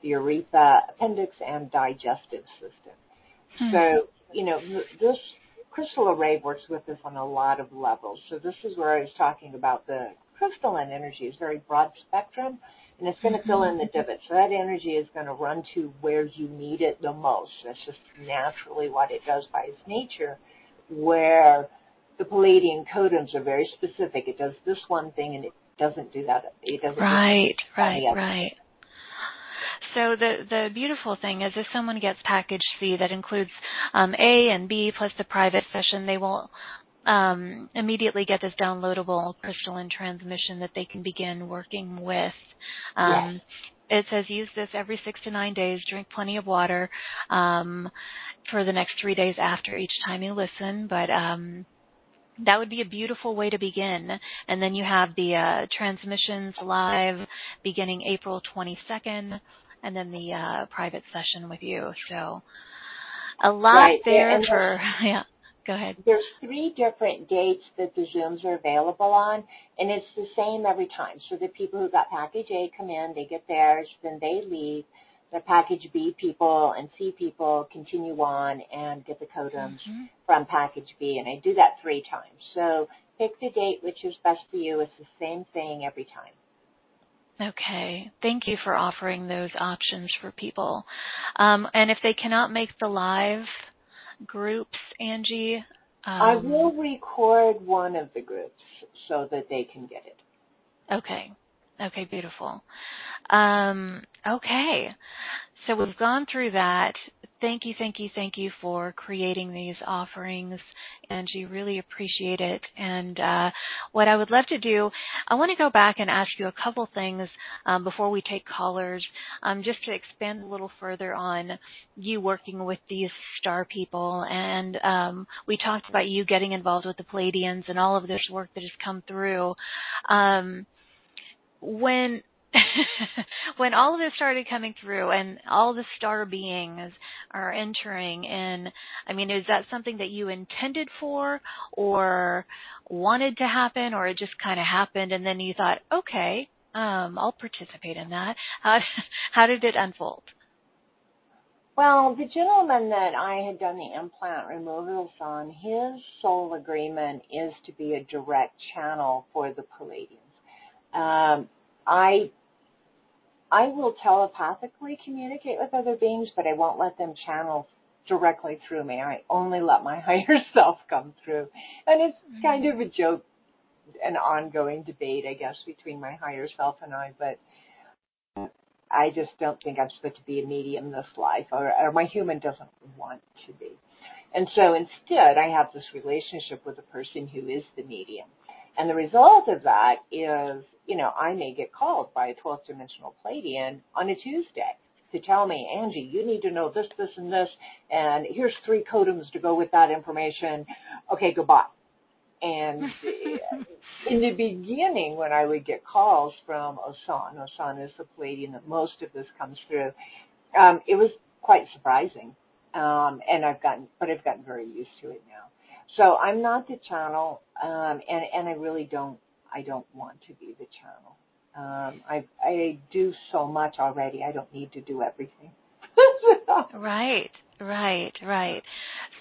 Speaker 2: the urethra, appendix, and digestive system. Hmm. So, you know, this crystal array works with us on a lot of levels. So this is where I was talking about the crystalline energy is very broad spectrum and it's going to fill in the
Speaker 1: Mm-hmm.
Speaker 2: divots. So that energy is going to run to where you need it the most. That's just naturally what it does by its nature. Where the Pleiadian codons are very specific. It does this one thing and it doesn't do that. It doesn't. do
Speaker 1: Right,
Speaker 2: the
Speaker 1: right, right. So the the beautiful thing is if someone gets package C that includes um, A and B plus the private session, they will um, immediately get this downloadable crystalline transmission that they can begin working with. Um, It says use this every six to nine days. Drink plenty of water um, for the next three days after each time you listen. But um, that would be a beautiful way to begin. And then you have the uh, transmissions live beginning April 22nd, and then the uh, private session with you. So a lot
Speaker 2: Right,
Speaker 1: there
Speaker 2: and
Speaker 1: for yeah. Go ahead.
Speaker 2: There's three different dates that the Zooms are available on, and it's the same every time. So the people who got package A come in, they get theirs, then they leave. The package B people and C people continue on and get the codons
Speaker 1: Mhm.
Speaker 2: from package B, and I do that three times. So pick the date which is best for you. It's the same thing every time.
Speaker 1: Okay. Thank you for offering those options for people. Um, and if they cannot make the live groups, Angie, um,
Speaker 2: I will record one of the groups so that they can get it.
Speaker 1: Okay. Okay, beautiful. Um, okay. So we've gone through that. Thank you, thank you, thank you for creating these offerings, and Angie. Really appreciate it. And uh, what I would love to do, I want to go back and ask you a couple things um, before we take callers, um, just to expand a little further on you working with these star people. And um, we talked about you getting involved with the Pleiadians and all of this work that has come through. Um, when when all of this started coming through and all the star beings are entering in i mean is that something that you intended for or wanted to happen or it just kind of happened and then you thought okay um i'll participate in that how how did it unfold
Speaker 2: Well, the gentleman that I had done the implant removals on, his soul agreement is to be a direct channel for the Pleiadians. Um, I I will telepathically communicate with other beings, but I won't let them channel directly through me. I only let my higher self come through. And it's mm-hmm. kind of a joke, an ongoing debate, I guess, between my higher self and I, but I just don't think I'm supposed to be a medium this life, or, or my human doesn't want to be. And so instead, I have this relationship with a person who is the medium. And the result of that is, you know, I may get called by a 12th dimensional Pleiadian on a Tuesday to tell me, Angie, you need to know this, this, and this, and here's three codems to go with that information. Okay, goodbye. And in the beginning, when I would get calls from Osan, Osan is the Pleiadian that most of this comes through, um, it was quite surprising. Um, and I've gotten, but I've gotten very used to it now. So I'm not the channel, um, and, and I really don't, I don't want to be the channel. Um, I, I do so much already. I don't need to do everything.
Speaker 1: Right, right, right.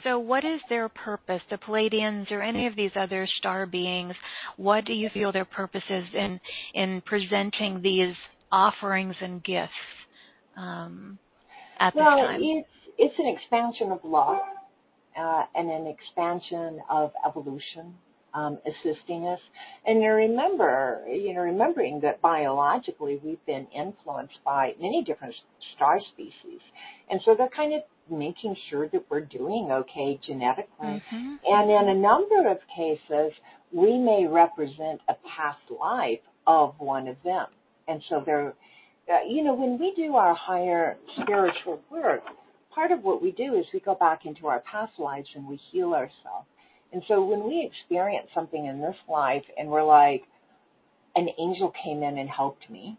Speaker 1: So, what is their purpose, the Pleiadians or any of these other star beings? What do you feel their purpose is in in presenting these offerings and gifts um, at this
Speaker 2: well,
Speaker 1: time?
Speaker 2: it's it's an expansion of love uh, and an expansion of evolution, um, assisting us. And you remember, you know, remembering that biologically we've been influenced by many different star species, and so they're kind of making sure that we're doing okay genetically.
Speaker 1: Mm-hmm.
Speaker 2: And in a number of cases, we may represent a past life of one of them. And so they're, uh, you know, when we do our higher spiritual work, part of what we do is we go back into our past lives and we heal ourselves. And so when we experience something in this life and we're like, an angel came in and helped me,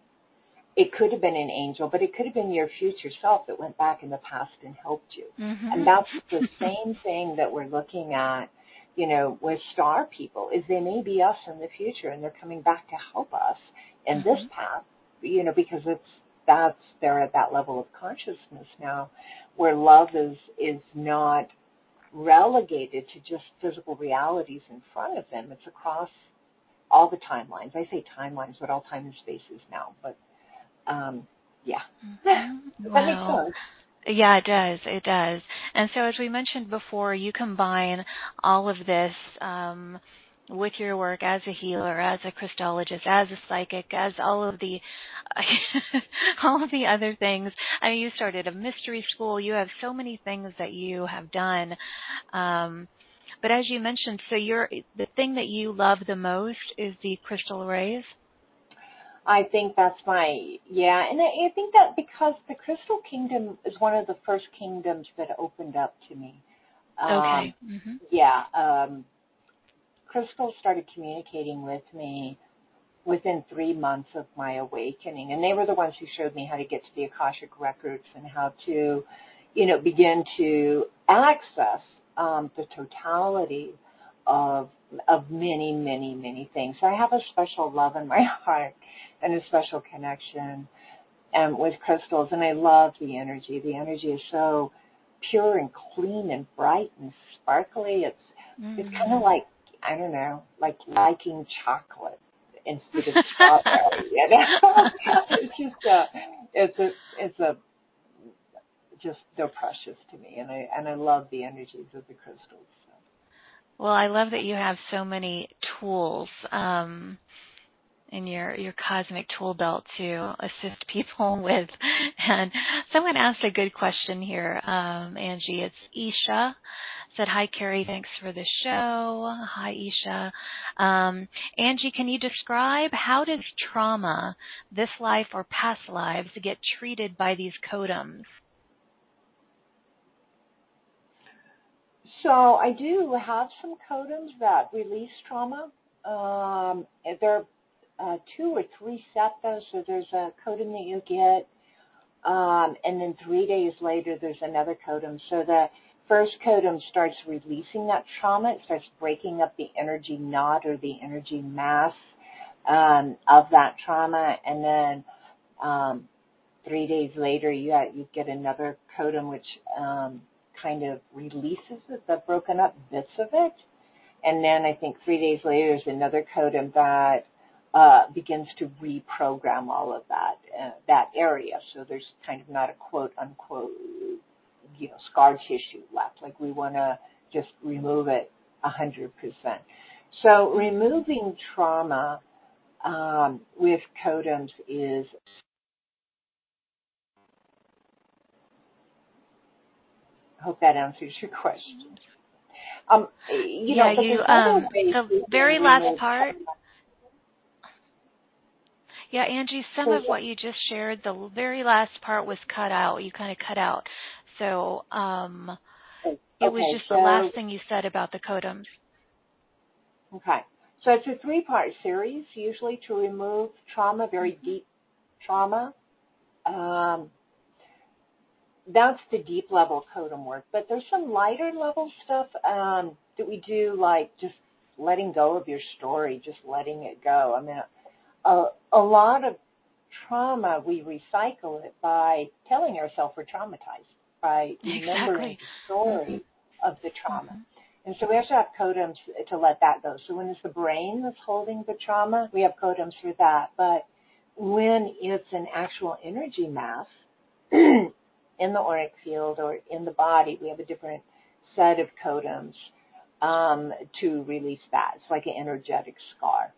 Speaker 2: it could have been an angel, but it could have been your future self that went back in the past and helped you.
Speaker 1: Mm-hmm.
Speaker 2: And that's the same thing that we're looking at, you know, with star people, is they may be us in the future and they're coming back to help us in this
Speaker 1: Mhm.
Speaker 2: path, you know, because it's, that's, they're at that level of consciousness now where love is, is not relegated to just physical realities in front of them. It's across all the timelines. I say timelines, but all time and spaces now. But um, yeah,
Speaker 1: mm-hmm. wow. Yeah, it does. It does. And so, as we mentioned before, you combine all of this um, with your work as a healer, as a Christologist, as a psychic, as all of the all of the other things. I mean, you started a mystery school. You have so many things that you have done. Um, but as you mentioned, so you're the thing that you love the most is the crystal rays.
Speaker 2: I think that's my yeah, and I, I think that because the Crystal Kingdom is one of the first kingdoms that opened up to me.
Speaker 1: Um, okay. Mm-hmm.
Speaker 2: Yeah. Um, Crystal started communicating with me within three months of my awakening, and they were the ones who showed me how to get to the Akashic records and how to, you know, begin to access um, the totality of of many, many, many things. I have a special love in my heart and a special connection um, with crystals, and I love the energy. The energy is so pure and clean and bright and sparkly. It's mm. it's kind of like I don't know, like liking chocolate instead of strawberry. You know? it's just a, it's a, it's a, just they're precious to me, and I and I love the energies of the crystals. So.
Speaker 1: Well, I love that you have so many tools. Um, in your your cosmic tool belt to assist people with. And someone asked a good question here, um, Angie. It's Isha said, "Hi, Carrie. Thanks for the show. Hi, Isha. Um, Angie, can you describe how does trauma, this life or past lives, get treated by these codums?"
Speaker 2: So I do have some codums that release trauma. Um, they're uh, two or three septos. So there's a codum that you get, um, and then three days later there's another codum. So the first codum starts releasing that trauma. It starts breaking up the energy knot or the energy mass um, of that trauma, and then um, three days later you get, you get another codum which um, kind of releases the broken up bits of it. And then I think three days later there's another codum that uh, begins to reprogram all of that uh, that area. So there's kind of not a quote unquote you know scar tissue left. Like we want to just remove it a hundred percent. So removing trauma um, with codums is I hope that answers your question. Um, you
Speaker 1: yeah,
Speaker 2: know,
Speaker 1: you, um, the very last part. Trauma yeah, Angie, some of what you just shared, the very last part was cut out. You kind of cut out. So um, it was just
Speaker 2: so,
Speaker 1: the last thing you said about the codums.
Speaker 2: Okay. So it's a three part series, usually to remove trauma, very mm-hmm. deep trauma. Um, that's the deep level codum work. But there's some lighter level stuff um, that we do, like just letting go of your story, just letting it go. I mean, a, a lot of trauma, we recycle it by telling ourselves we're traumatized, by remembering
Speaker 1: exactly.
Speaker 2: the story mm-hmm. of the trauma. Mm-hmm. And so we have to have codums to let that go. So when it's the brain that's holding the trauma, we have codums for that. But when it's an actual energy mass in the auric field or in the body, we have a different set of codums um, to release that. It's like an energetic scar.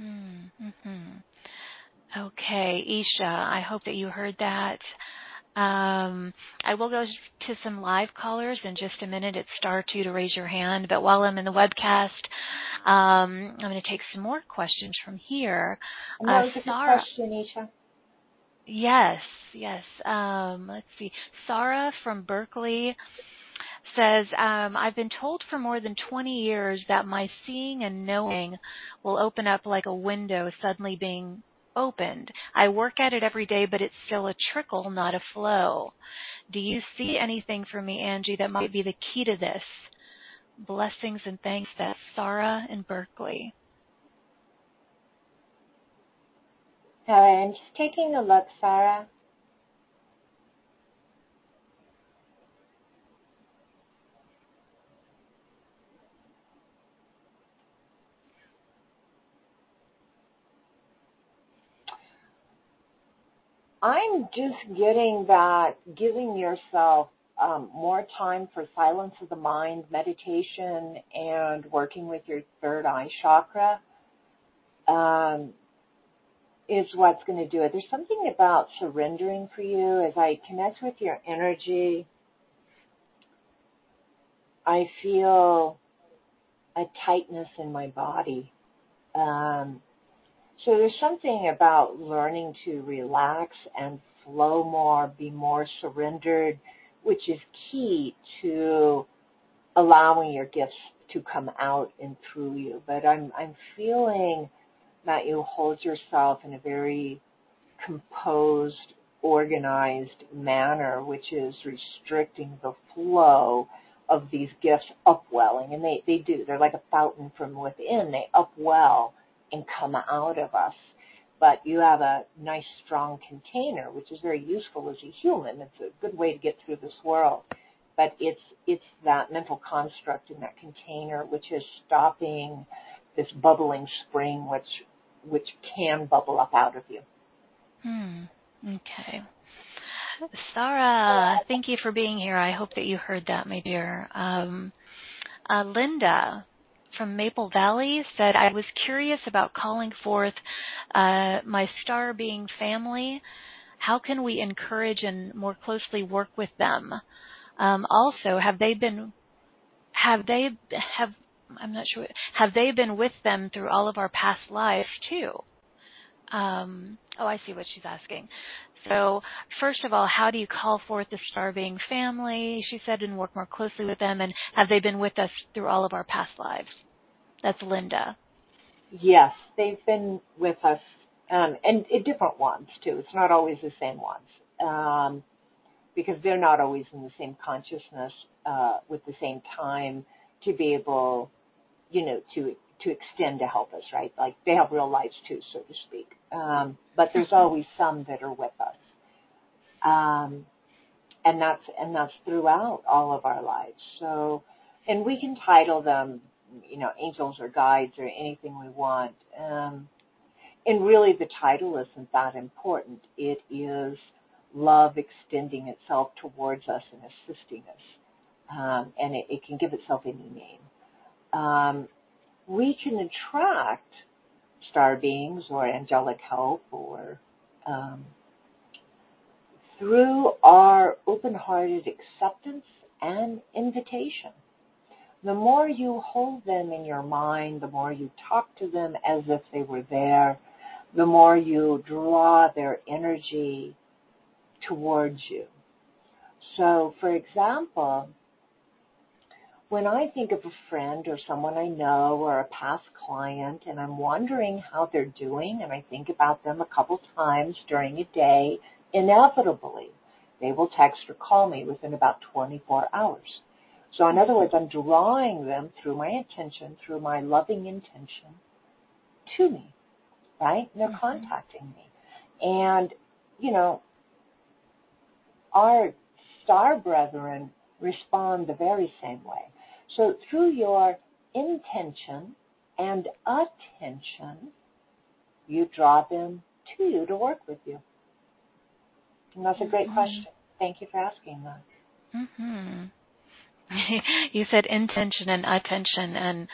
Speaker 1: Mm-hmm. Okay, Isha, I hope that you heard that. Um, I will go to some live callers in just a minute. It's star two to raise your hand. But while I'm in the webcast, um, I'm going to take some more questions from here.
Speaker 2: Uh, Sarah, question, Isha.
Speaker 1: Yes, yes. Um, let's see. Sarah from Berkeley says, um, I've been told for more than 20 years that my seeing and knowing will open up like a window suddenly being opened. I work at it every day, but it's still a trickle, not a flow. Do you see anything for me, Angie, that might be the key to this? Blessings and thanks. That's Sarah in Berkeley.
Speaker 2: Right, I'm just taking a look, Sarah. I'm just getting that giving yourself um, more time for silence of the mind, meditation, and working with your third eye chakra um, is what's going to do it. There's something about surrendering for you as I connect with your energy. I feel a tightness in my body. Um, so there's something about learning to relax and flow more, be more surrendered, which is key to allowing your gifts to come out and through you. But I'm I'm feeling that you hold yourself in a very composed, organized manner, which is restricting the flow of these gifts upwelling. And they, they do. They're like a fountain from within. They upwell and come out of us. But you have a nice strong container, which is very useful as a human. It's a good way to get through this world. But it's it's that mental construct in that container which is stopping this bubbling spring which which can bubble up out of you.
Speaker 1: Hmm. Okay. Sarah, thank you for being here. I hope that you heard that, my dear. Um, uh, Linda from Maple Valley said, I was curious about calling forth uh, my star being family. How can we encourage and more closely work with them? Um, also, have they been have they have I'm not sure. Have they been with them through all of our past lives too? Um, oh, I see what she's asking. So, first of all, how do you call forth the star being family? She said, and work more closely with them. And have they been with us through all of our past lives? That's Linda.
Speaker 2: Yes, they've been with us, um, and, and different ones too. It's not always the same ones. Um, because they're not always in the same consciousness uh, with the same time to be able you know, to to extend to help us, right? Like they have real lives too, so to speak. Um, but there's always some that are with us, um, and that's and that's throughout all of our lives. So, and we can title them, you know, angels or guides or anything we want. Um, and really, the title isn't that important. It is love extending itself towards us and assisting us, um, and it, it can give itself any name um, we can attract star beings or angelic help or um, through our open-hearted acceptance and invitation. The more you hold them in your mind, the more you talk to them as if they were there, the more you draw their energy towards you. So, for example, when I think of a friend or someone I know or a past client and I'm wondering how they're doing and I think about them a couple times during a day, inevitably they will text or call me within about 24 hours. So in other words, I'm drawing them through my attention, through my loving intention to me, right? And they're mm-hmm. contacting me. And, you know, our star brethren respond the very same way. So through your intention and attention, you draw them to you to work with you. And that's a great mm-hmm. question. Thank you for asking that.
Speaker 1: Mm-hmm. you said intention and attention, and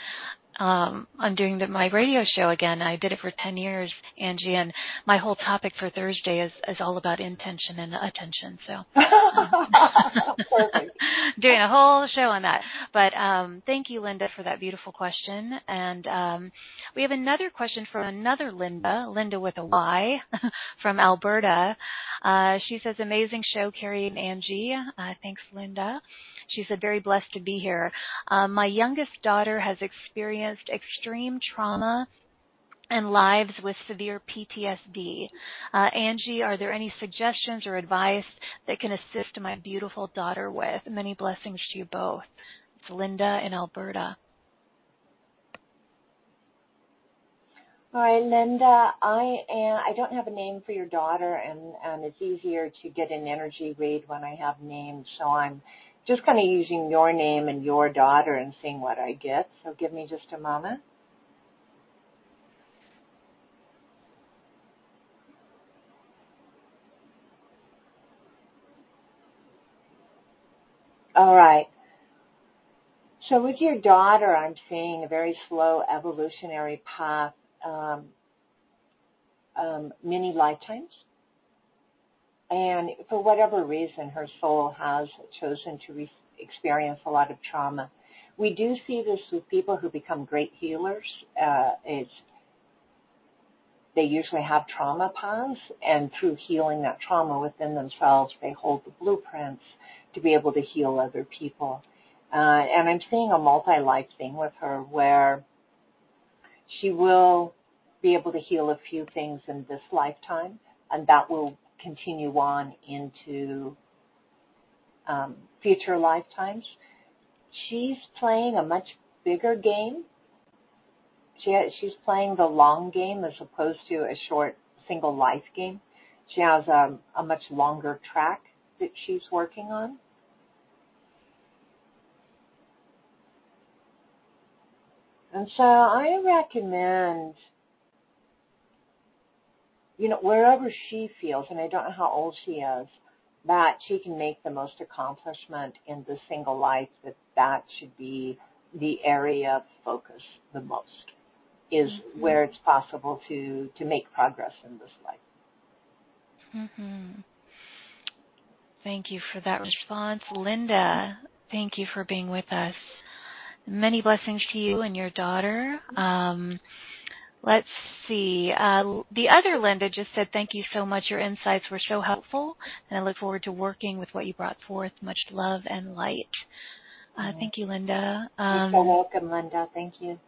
Speaker 1: um, I'm doing the, my radio show again. I did it for 10 years, Angie, and my whole topic for Thursday is, is all about intention and attention. So, doing a whole show on that. But um, thank you, Linda, for that beautiful question. And um, we have another question from another Linda, Linda with a Y, from Alberta. Uh, she says, "Amazing show, Carrie and Angie." Uh, thanks, Linda. She said, very blessed to be here. Um, my youngest daughter has experienced extreme trauma and lives with severe PTSD. Uh, Angie, are there any suggestions or advice that can assist my beautiful daughter with? Many blessings to you both. It's Linda in Alberta.
Speaker 2: Hi, Linda. I am. I don't have a name for your daughter, and and it's easier to get an energy read when I have names. So I'm just kind of using your name and your daughter and seeing what I get. So give me just a moment. All right. So with your daughter, I'm seeing a very slow evolutionary path, um, um, many lifetimes. And for whatever reason, her soul has chosen to re- experience a lot of trauma. We do see this with people who become great healers. Uh, it's they usually have trauma paths, and through healing that trauma within themselves, they hold the blueprints to be able to heal other people. Uh, and I'm seeing a multi-life thing with her where she will be able to heal a few things in this lifetime, and that will continue on into um, future lifetimes. She's playing a much bigger game. She she's playing the long game as opposed to a short single life game. She has a, a much longer track that she's working on. And so I recommend, you know, wherever she feels, and I don't know how old she is, that she can make the most accomplishment in the single life, that that should be the area of focus the most, is mm-hmm. where it's possible to, to make progress in this life.
Speaker 1: Mm-hmm. Thank you for that response. Linda, thank you for being with us. Many blessings to you and your daughter. Um, let's see. Uh, the other Linda just said, Thank you so much. Your insights were so helpful, and I look forward to working with what you brought forth. Much love and light. Uh, thank you, Linda.
Speaker 2: Um, You're so welcome, Linda. Thank you.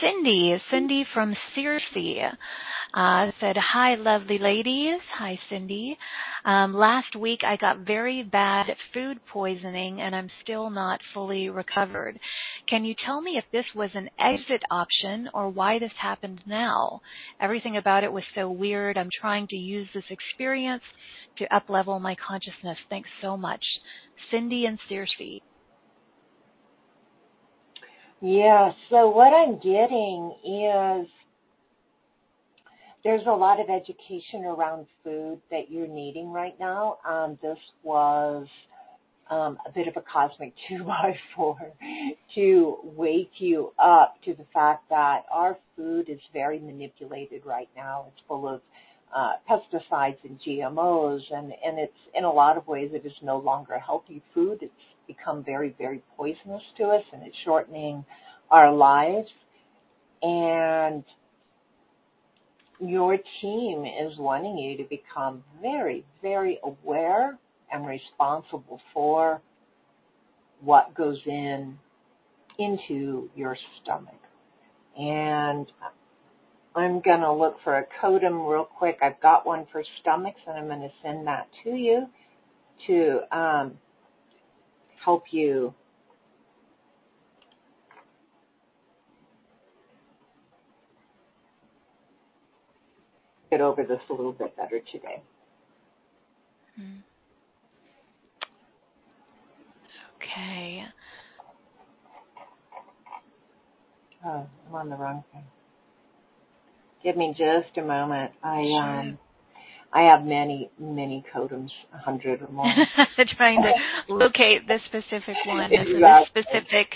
Speaker 1: Cindy, Cindy from Searcy uh, said, Hi, lovely ladies. Hi, Cindy. Um, last week I got very bad food poisoning and I'm still not fully recovered. Can you tell me if this was an exit option or why this happened now? Everything about it was so weird. I'm trying to use this experience to uplevel my consciousness. Thanks so much. Cindy and Searcy.
Speaker 2: Yeah, so what I'm getting is there's a lot of education around food that you're needing right now. Um, this was um, a bit of a cosmic two by four to wake you up to the fact that our food is very manipulated right now. It's full of uh, pesticides and GMOs, and and it's in a lot of ways it is no longer healthy food. It's become very very poisonous to us, and it's shortening our lives. And your team is wanting you to become very, very aware and responsible for what goes in into your stomach. And I'm going to look for a codem real quick. I've got one for stomachs and I'm going to send that to you to um, help you get over this a little bit better today.
Speaker 1: Okay.
Speaker 2: Oh, I'm on the wrong thing. Give me just a moment. I um I have many, many codums, a hundred or more.
Speaker 1: Trying to locate the specific one, exactly. the specific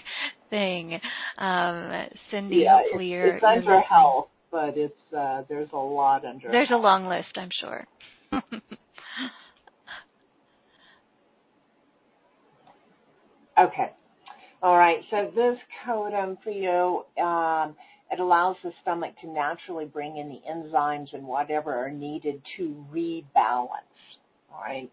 Speaker 1: thing. Um, Cindy,
Speaker 2: yeah,
Speaker 1: hopefully
Speaker 2: it's, it's under health but it's uh, there's a lot under.
Speaker 1: There's a long list, I'm sure.
Speaker 2: okay. All right. So this codum for you, um, it allows the stomach to naturally bring in the enzymes and whatever are needed to rebalance. All right.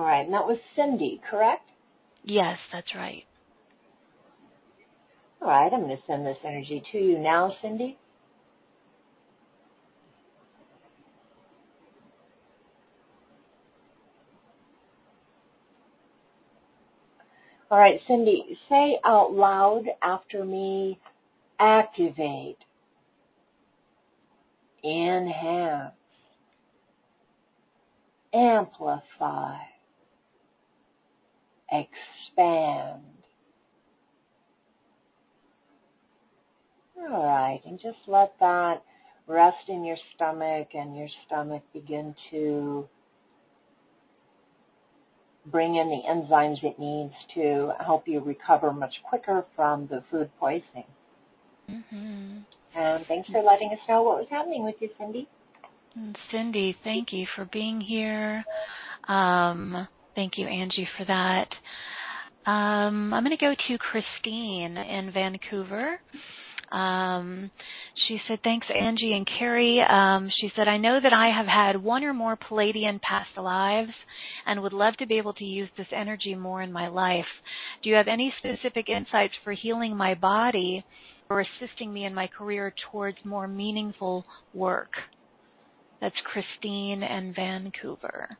Speaker 2: All right, and that was Cindy, correct?
Speaker 1: Yes, that's right.
Speaker 2: All right, I'm going to send this energy to you now, Cindy. All right, Cindy, say out loud after me activate, enhance, amplify, expand. All right, and just let that rest in your stomach and your stomach begin to bring in the enzymes it needs to help you recover much quicker from the food poisoning. Mm-hmm. And thanks for letting us know what was happening with you, Cindy.
Speaker 1: Cindy, thank you for being here. Um, thank you, Angie, for that. Um, I'm going to go to Christine in Vancouver. Um, she said, thanks, Angie and Carrie. Um, she said, I know that I have had one or more Pleiadian past lives and would love to be able to use this energy more in my life. Do you have any specific insights for healing my body or assisting me in my career towards more meaningful work? That's Christine and Vancouver.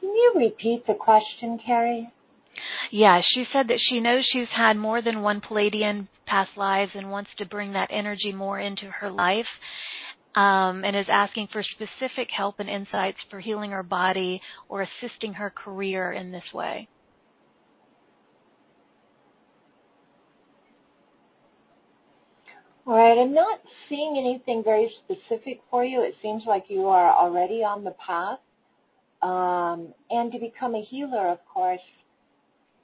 Speaker 2: Can you repeat the question, Carrie?
Speaker 1: Yeah, she said that she knows she's had more than one Pleiadian past lives and wants to bring that energy more into her life. Um, and is asking for specific help and insights for healing her body or assisting her career in this way.
Speaker 2: All right, I'm not seeing anything very specific for you. It seems like you are already on the path. Um, and to become a healer, of course,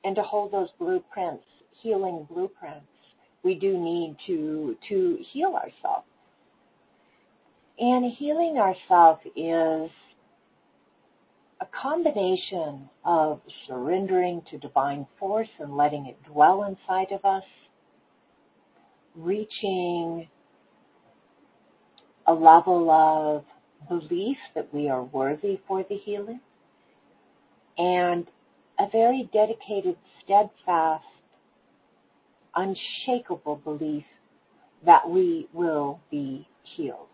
Speaker 2: and to hold those blueprints, healing blueprints, we do need to to heal ourselves. And healing ourselves is a combination of surrendering to divine force and letting it dwell inside of us, reaching a level of belief that we are worthy for the healing, and a very dedicated, steadfast, unshakable belief that we will be healed.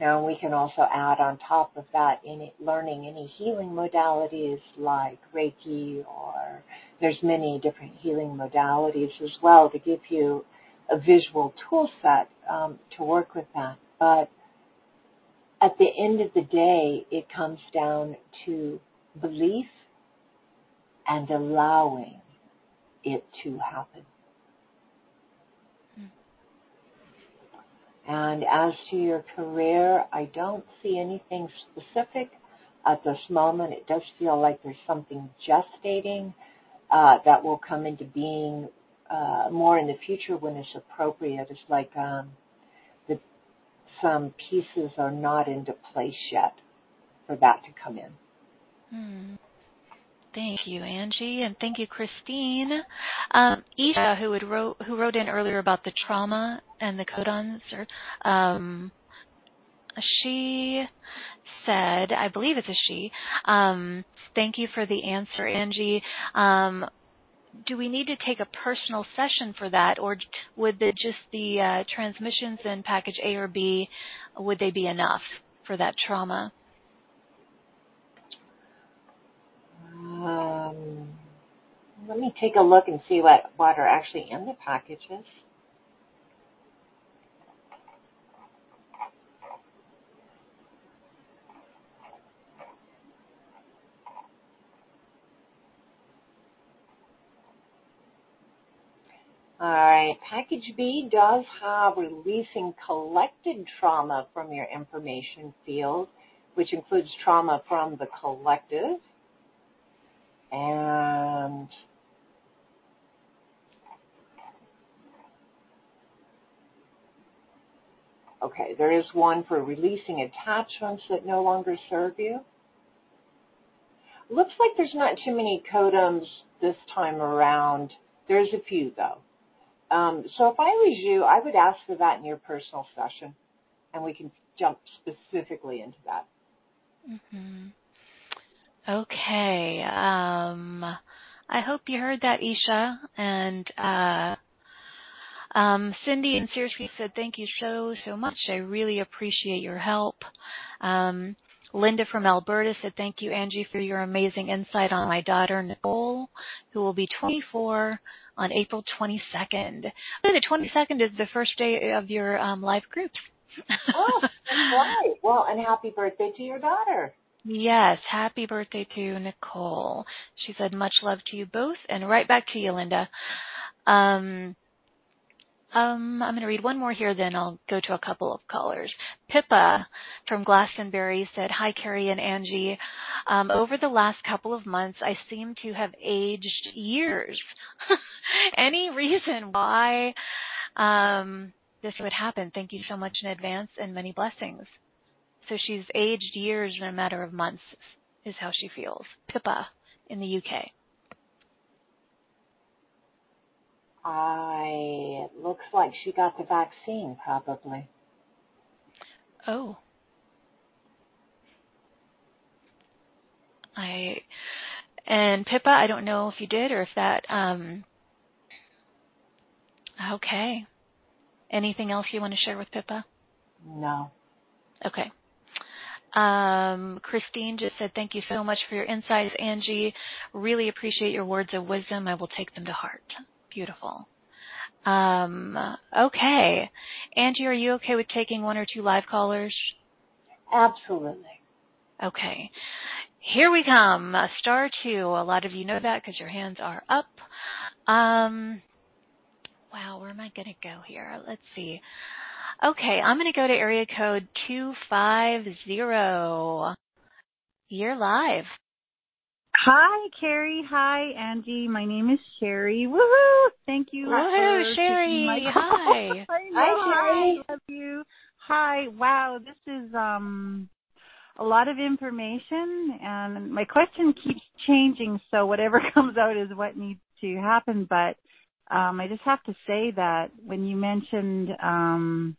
Speaker 2: Now we can also add on top of that in learning any healing modalities like Reiki or there's many different healing modalities as well to give you a visual tool set um, to work with that. But at the end of the day, it comes down to belief and allowing it to happen. And as to your career, I don't see anything specific at this moment. It does feel like there's something gestating uh, that will come into being uh, more in the future when it's appropriate. It's like um, some pieces are not into place yet for that to come in.
Speaker 1: Hmm. Thank you, Angie, and thank you, Christine. Um, Isha, who wrote who wrote in earlier about the trauma and the codons, or, um, she said, I believe it's a she. Um, thank you for the answer, Angie. Um, do we need to take a personal session for that, or would the, just the uh, transmissions in package A or B would they be enough for that trauma?
Speaker 2: Um, let me take a look and see what what are actually in the packages. All right, package B does have releasing collected trauma from your information field, which includes trauma from the collective. And okay, there is one for releasing attachments that no longer serve you. Looks like there's not too many codons this time around. There's a few though. Um, so if I was you, I would ask for that in your personal session, and we can jump specifically into that.
Speaker 1: Mm-hmm. Okay. Um, I hope you heard that, Isha. And uh, um, Cindy and seriously said, thank you so, so much. I really appreciate your help. Um, Linda from Alberta said, thank you, Angie, for your amazing insight on my daughter, Nicole, who will be 24 on April 22nd. The 22nd is the first day of your um, live groups.
Speaker 2: oh, right. Well, and happy birthday to your daughter.
Speaker 1: Yes, happy birthday to Nicole. She said much love to you both, and right back to you, Linda. Um, um, I'm going to read one more here, then I'll go to a couple of callers. Pippa from Glastonbury said, Hi, Carrie and Angie. Um, over the last couple of months, I seem to have aged years. Any reason why um, this would happen? Thank you so much in advance and many blessings. So she's aged years in a matter of months, is how she feels. Pippa in the UK.
Speaker 2: I it looks like she got the vaccine probably.
Speaker 1: Oh. I and Pippa, I don't know if you did or if that um okay. Anything else you want to share with Pippa?
Speaker 2: No.
Speaker 1: Okay. Um, Christine just said, Thank you so much for your insights, Angie. Really appreciate your words of wisdom. I will take them to heart. Beautiful. Um, okay. Angie, are you okay with taking one or two live callers?
Speaker 2: Absolutely.
Speaker 1: Okay. Here we come. Uh, star two. A lot of you know that because your hands are up. Um, wow, where am I going to go here? Let's see. Okay, I'm going to go to area code 250. You're live.
Speaker 3: Hi, Carrie. Hi, Angie. My name is Sherry. Woohoo! Thank you.
Speaker 1: Woohoo, Sherry. Hi.
Speaker 3: Hi, Sherry. I love you. Hi. Wow, this is um a lot of information and my question keeps changing so whatever comes out is what needs to happen but um I just have to say that when you mentioned um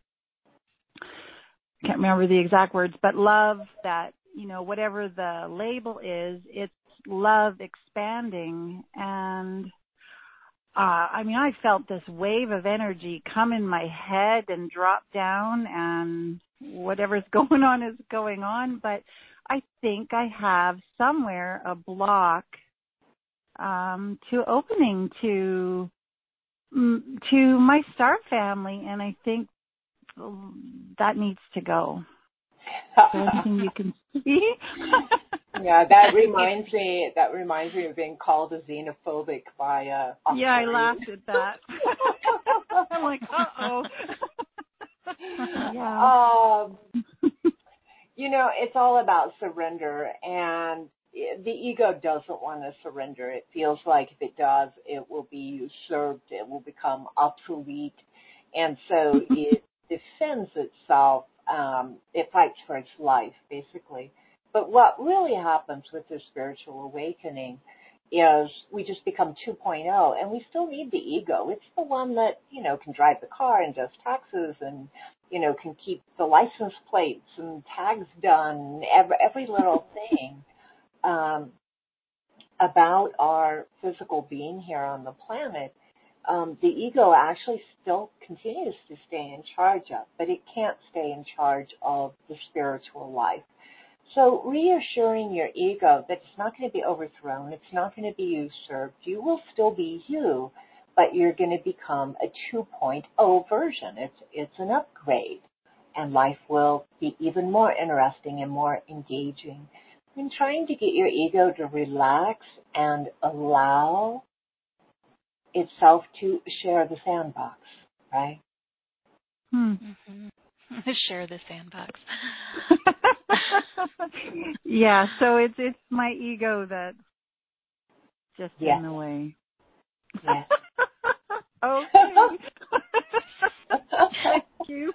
Speaker 3: can't remember the exact words but love that you know whatever the label is it's love expanding and uh I mean I felt this wave of energy come in my head and drop down and whatever's going on is going on but I think I have somewhere a block um to opening to mm, to my star family and I think that needs to go. Anything you can see?
Speaker 2: yeah, that reminds me. That reminds me of being called a xenophobic by a. uh.
Speaker 3: Yeah, I laughed at that. I'm like, uh oh.
Speaker 2: yeah. Um, you know, it's all about surrender, and the ego doesn't want to surrender. It feels like if it does, it will be usurped. It will become obsolete, and so it defends itself. Um, it fights for its life, basically. But what really happens with the spiritual awakening is we just become 2.0 and we still need the ego. It's the one that, you know, can drive the car and does taxes and, you know, can keep the license plates and tags done, every, every little thing, um, about our physical being here on the planet. Um, the ego actually still continues to stay in charge of, but it can't stay in charge of the spiritual life. So reassuring your ego that it's not going to be overthrown, it's not going to be usurped, you will still be you, but you're going to become a 2.0 version. It's, it's an upgrade and life will be even more interesting and more engaging. And trying to get your ego to relax and allow itself to share the sandbox, right?
Speaker 3: Hmm.
Speaker 1: Mm-hmm. share the sandbox.
Speaker 3: yeah, so it's it's my ego that's just
Speaker 2: yes.
Speaker 3: in the way.
Speaker 2: Yes.
Speaker 3: okay. Thank you.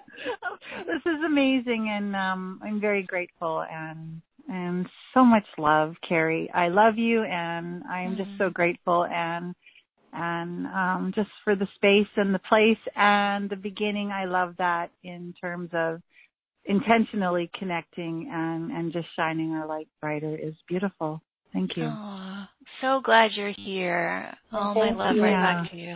Speaker 3: This is amazing and um I'm very grateful and and so much love, Carrie. I love you and I'm just so mm-hmm. grateful and and um, just for the space and the place and the beginning. I love that in terms of intentionally connecting and, and just shining our light brighter is beautiful. Thank you.
Speaker 1: Oh, so glad you're here. All my love
Speaker 3: you.
Speaker 1: right back to you.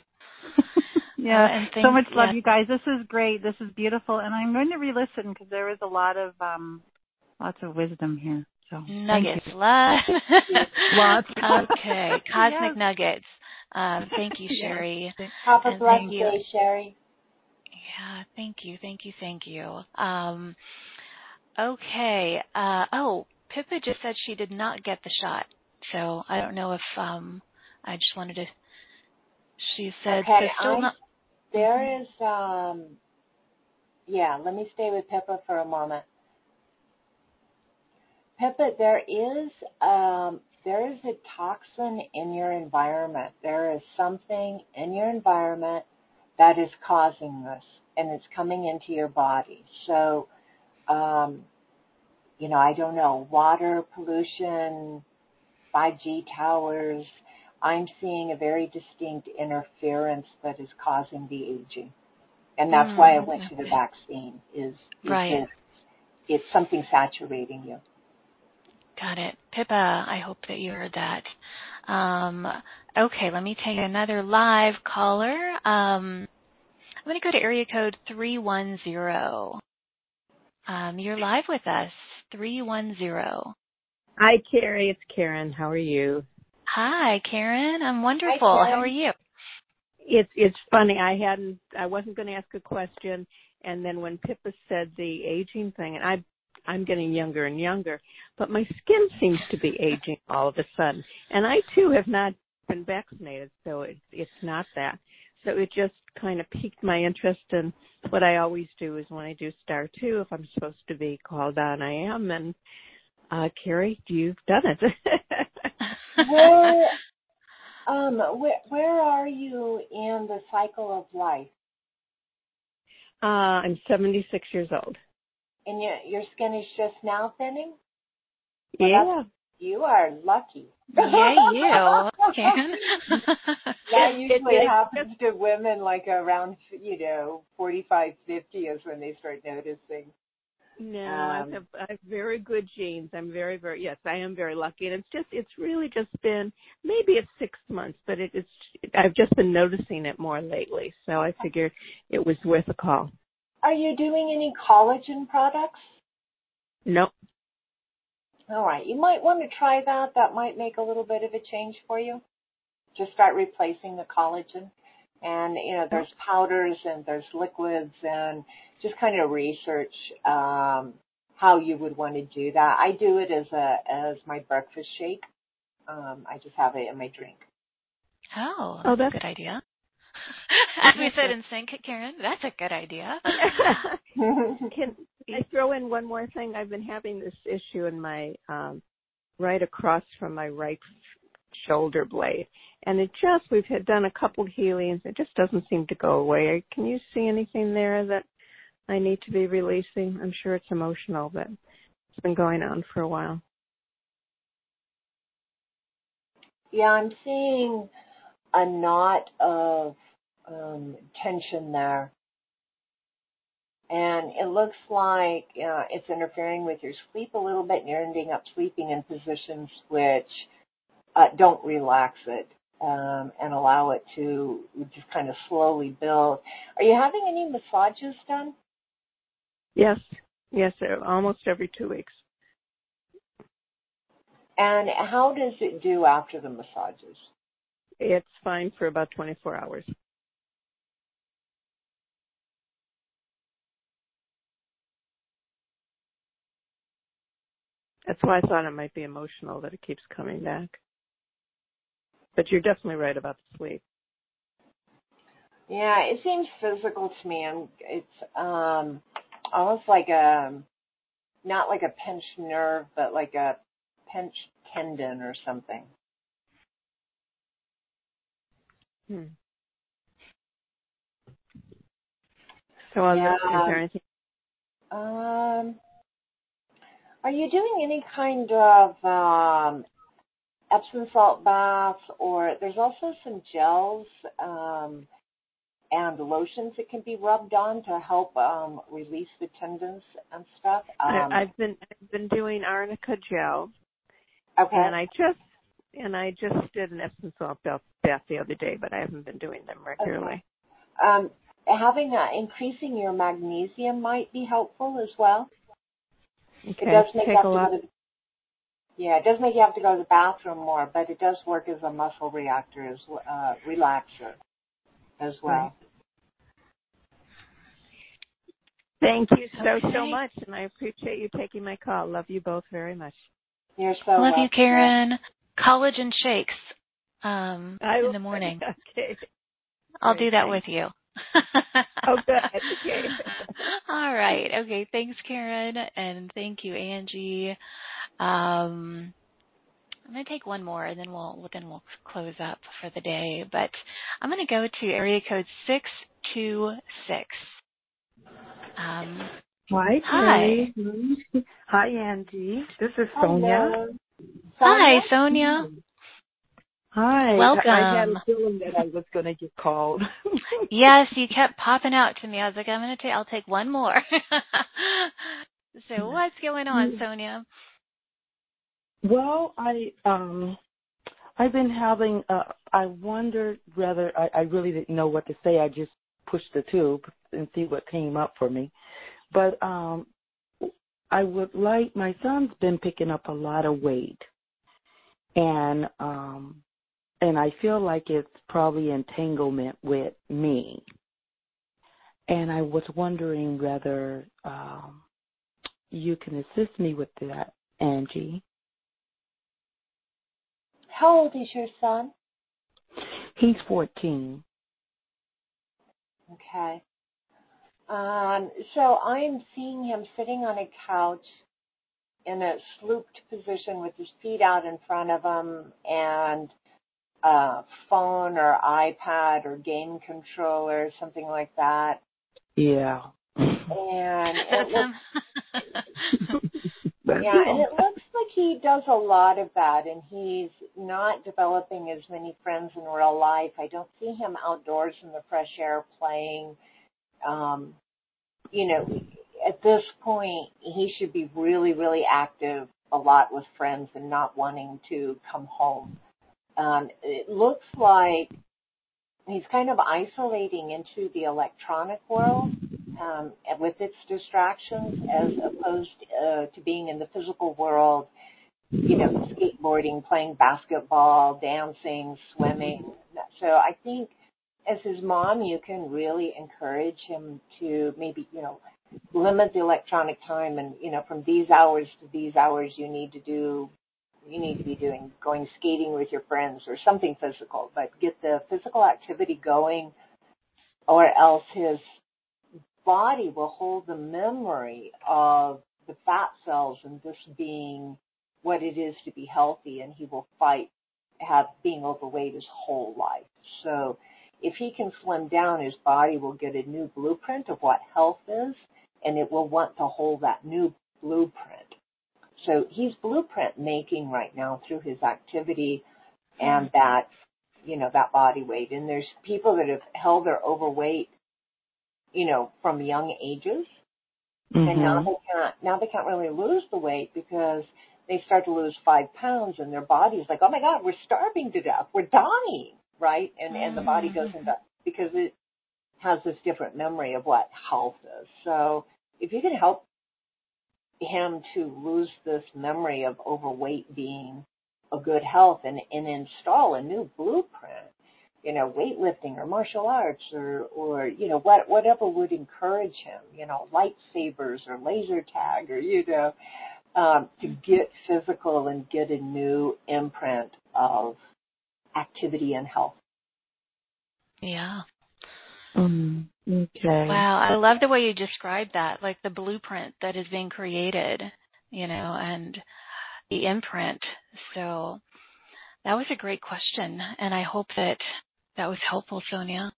Speaker 3: yeah,
Speaker 1: uh, and thank,
Speaker 3: so much love,
Speaker 1: yeah.
Speaker 3: you guys. This is great. This is beautiful, and I'm going to re-listen because there was a lot of um, lots of wisdom here. So
Speaker 1: nuggets, lots.
Speaker 3: lots.
Speaker 1: okay, cosmic
Speaker 3: yes.
Speaker 1: nuggets. Um, thank you, Sherry.
Speaker 2: Have a blessed day, Sherry.
Speaker 1: Yeah, thank you, thank you, thank you. Um, okay. Uh, oh, Pippa just said she did not get the shot, so I don't know if um, I just wanted to. She said
Speaker 2: okay,
Speaker 1: still
Speaker 2: I,
Speaker 1: not.
Speaker 2: There is um, yeah. Let me stay with Pippa for a moment. Pippa, there is um, there is a toxin in your environment. There is something in your environment that is causing this, and it's coming into your body. So, um, you know, I don't know, water pollution, 5G towers. I'm seeing a very distinct interference that is causing the aging, and that's mm, why I went to the vaccine. Is, is
Speaker 1: right.
Speaker 2: it's something saturating you.
Speaker 1: Got it. Pippa, I hope that you heard that. Um, okay, let me take another live caller. Um, I'm going to go to area code 310. Um, you're live with us, 310.
Speaker 4: Hi, Carrie. It's Karen. How are you?
Speaker 1: Hi, Karen. I'm wonderful.
Speaker 2: Hi,
Speaker 1: How are you?
Speaker 4: It's it's funny. I hadn't. I wasn't going to ask a question, and then when Pippa said the aging thing, and I I'm getting younger and younger, but my skin seems to be aging all of a sudden. And I too have not been vaccinated, so it, it's not that. So it just kind of piqued my interest and what I always do is when I do star two, if I'm supposed to be called on, I am. And uh Carrie, you've done it.
Speaker 2: where, um, where, where are you in the cycle of life?
Speaker 4: Uh, I'm 76 years old.
Speaker 2: And your your skin is just now thinning?
Speaker 4: Well,
Speaker 2: yeah. You are lucky.
Speaker 1: Yeah, you can.
Speaker 2: that usually happens to women like around, you know, forty-five, fifty is when they start noticing.
Speaker 4: No, um, I, have, I have very good genes. I'm very, very yes, I am very lucky, and it's just it's really just been maybe it's six months, but it, it's I've just been noticing it more lately. So I figured it was worth a call.
Speaker 2: Are you doing any collagen products?
Speaker 4: Nope.
Speaker 2: All right. You might want to try that. That might make a little bit of a change for you. Just start replacing the collagen. And, you know, there's powders and there's liquids and just kind of research um, how you would want to do that. I do it as a as my breakfast shake. Um, I just have it in my drink.
Speaker 1: Oh, that's, oh, that's a good idea. As we said in sync, Karen, that's a good idea.
Speaker 4: Can I throw in one more thing? I've been having this issue in my um right across from my right shoulder blade. And it just we've had done a couple healings. It just doesn't seem to go away. Can you see anything there that I need to be releasing? I'm sure it's emotional, but it's been going on for a while.
Speaker 2: Yeah, I'm seeing a knot of um, tension there. And it looks like uh, it's interfering with your sleep a little bit, and you're ending up sleeping in positions which uh, don't relax it um, and allow it to just kind of slowly build. Are you having any massages done?
Speaker 4: Yes, yes, almost every two weeks.
Speaker 2: And how does it do after the massages?
Speaker 4: It's fine for about 24 hours. That's why I thought it might be emotional that it keeps coming back. But you're definitely right about the sleep.
Speaker 2: Yeah, it seems physical to me, and it's um almost like a not like a pinched nerve, but like a pinched tendon or something.
Speaker 4: Hmm. So, yeah. is there anything?
Speaker 2: Um, are you doing any kind of um, Epsom salt baths, or there's also some gels um, and lotions that can be rubbed on to help um, release the tendons and stuff. Um,
Speaker 4: I, I've been I've been doing arnica gel.
Speaker 2: Okay.
Speaker 4: And I just and I just did an Epsom salt bath the other day, but I haven't been doing them regularly.
Speaker 2: Okay. Um, having uh, increasing your magnesium might be helpful as well.
Speaker 4: Okay.
Speaker 2: It does make
Speaker 4: Take
Speaker 2: up
Speaker 4: a lot. Of,
Speaker 2: Yeah, it does make you have to go to the bathroom more, but it does work as a muscle reactor as uh, relaxer as well.
Speaker 4: Thank you so
Speaker 1: Okay.
Speaker 4: so much, and I appreciate you taking my call. Love you both very much.
Speaker 2: You're so
Speaker 1: Love
Speaker 2: welcome.
Speaker 1: you, Karen. Collagen shakes um,
Speaker 4: I
Speaker 1: in the morning.
Speaker 4: Okay.
Speaker 1: I'll
Speaker 4: Great,
Speaker 1: do that
Speaker 4: thanks.
Speaker 1: with you.
Speaker 4: Oh, good. Okay.
Speaker 1: All right. Okay. Thanks, Karen, and thank you, Angie. Um, I'm going to take one more, and then we'll then we'll close up for the day. But I'm going to go to area code six two six. Um,
Speaker 5: Hi,
Speaker 1: Hi.
Speaker 5: Terry. Hi, Angie. This is Sonia.
Speaker 2: Hello.
Speaker 1: hi,
Speaker 2: Sonia?
Speaker 5: Hi.
Speaker 1: Welcome.
Speaker 5: I, I had a feeling that I was going to get called.
Speaker 1: Yes, you kept popping out to me. I was like, I'm going to take. I'll take one more. so what's going on, Sonia?
Speaker 5: well, I um, I've been having. Uh, I wondered whether I, I really didn't know what to say. I just pushed the tube and see what came up for me. But um, I would like. My son's been picking up a lot of weight, and um, and I feel like it's probably entanglement with me. And I was wondering whether um, you can assist me with that, Angie.
Speaker 2: How old is your son?
Speaker 5: He's 14.
Speaker 2: Okay. Um, so I'm seeing him sitting on a couch in a slooped position with his feet out in front of him and a phone or iPad or game controller, something like that.
Speaker 5: Yeah.
Speaker 2: And it looks Yeah, and it looks like he does a lot of that, and he's not developing as many friends in real life. I don't see him outdoors in the fresh air playing. Um, you know, at this point, he should be really, really active a lot with friends and not wanting to come home. Um, it looks like he's kind of isolating into the electronic world um, with its distractions as opposed uh, to being in the physical world, you know, skateboarding, playing basketball, dancing, swimming. So I think as his mom, you can really encourage him to maybe, you know, limit the electronic time and, you know, from these hours to these hours you need to do you need to be doing going skating with your friends or something physical, but get the physical activity going or else his body will hold the memory of the fat cells and this being what it is to be healthy and he will fight have being overweight his whole life. So if he can slim down, his body will get a new blueprint of what health is and it will want to hold that new blueprint. So he's blueprint making right now through his activity and that, you know, that body weight. And there's people that have held their overweight, you know, from young ages. And now
Speaker 5: Mhm.
Speaker 2: they can't, now they can't really lose the weight because they start to lose five pounds and their body's like, oh my God, we're starving to death. We're dying, right? And, and the body goes into, because it has this different memory of what health is. So if you can help him to lose this memory of overweight being a good health and, and install a new blueprint, you know, weightlifting or martial arts or, or, you know, what, whatever would encourage him, you know, lightsabers or laser tag or, you know, um, to get physical and get a new imprint of activity and health.
Speaker 1: yeah.
Speaker 5: Mm, okay.
Speaker 1: Wow, I love the way you described that, like the blueprint that is being created, you know, and the imprint. So that was a great question, and I hope that that was helpful, Sonia.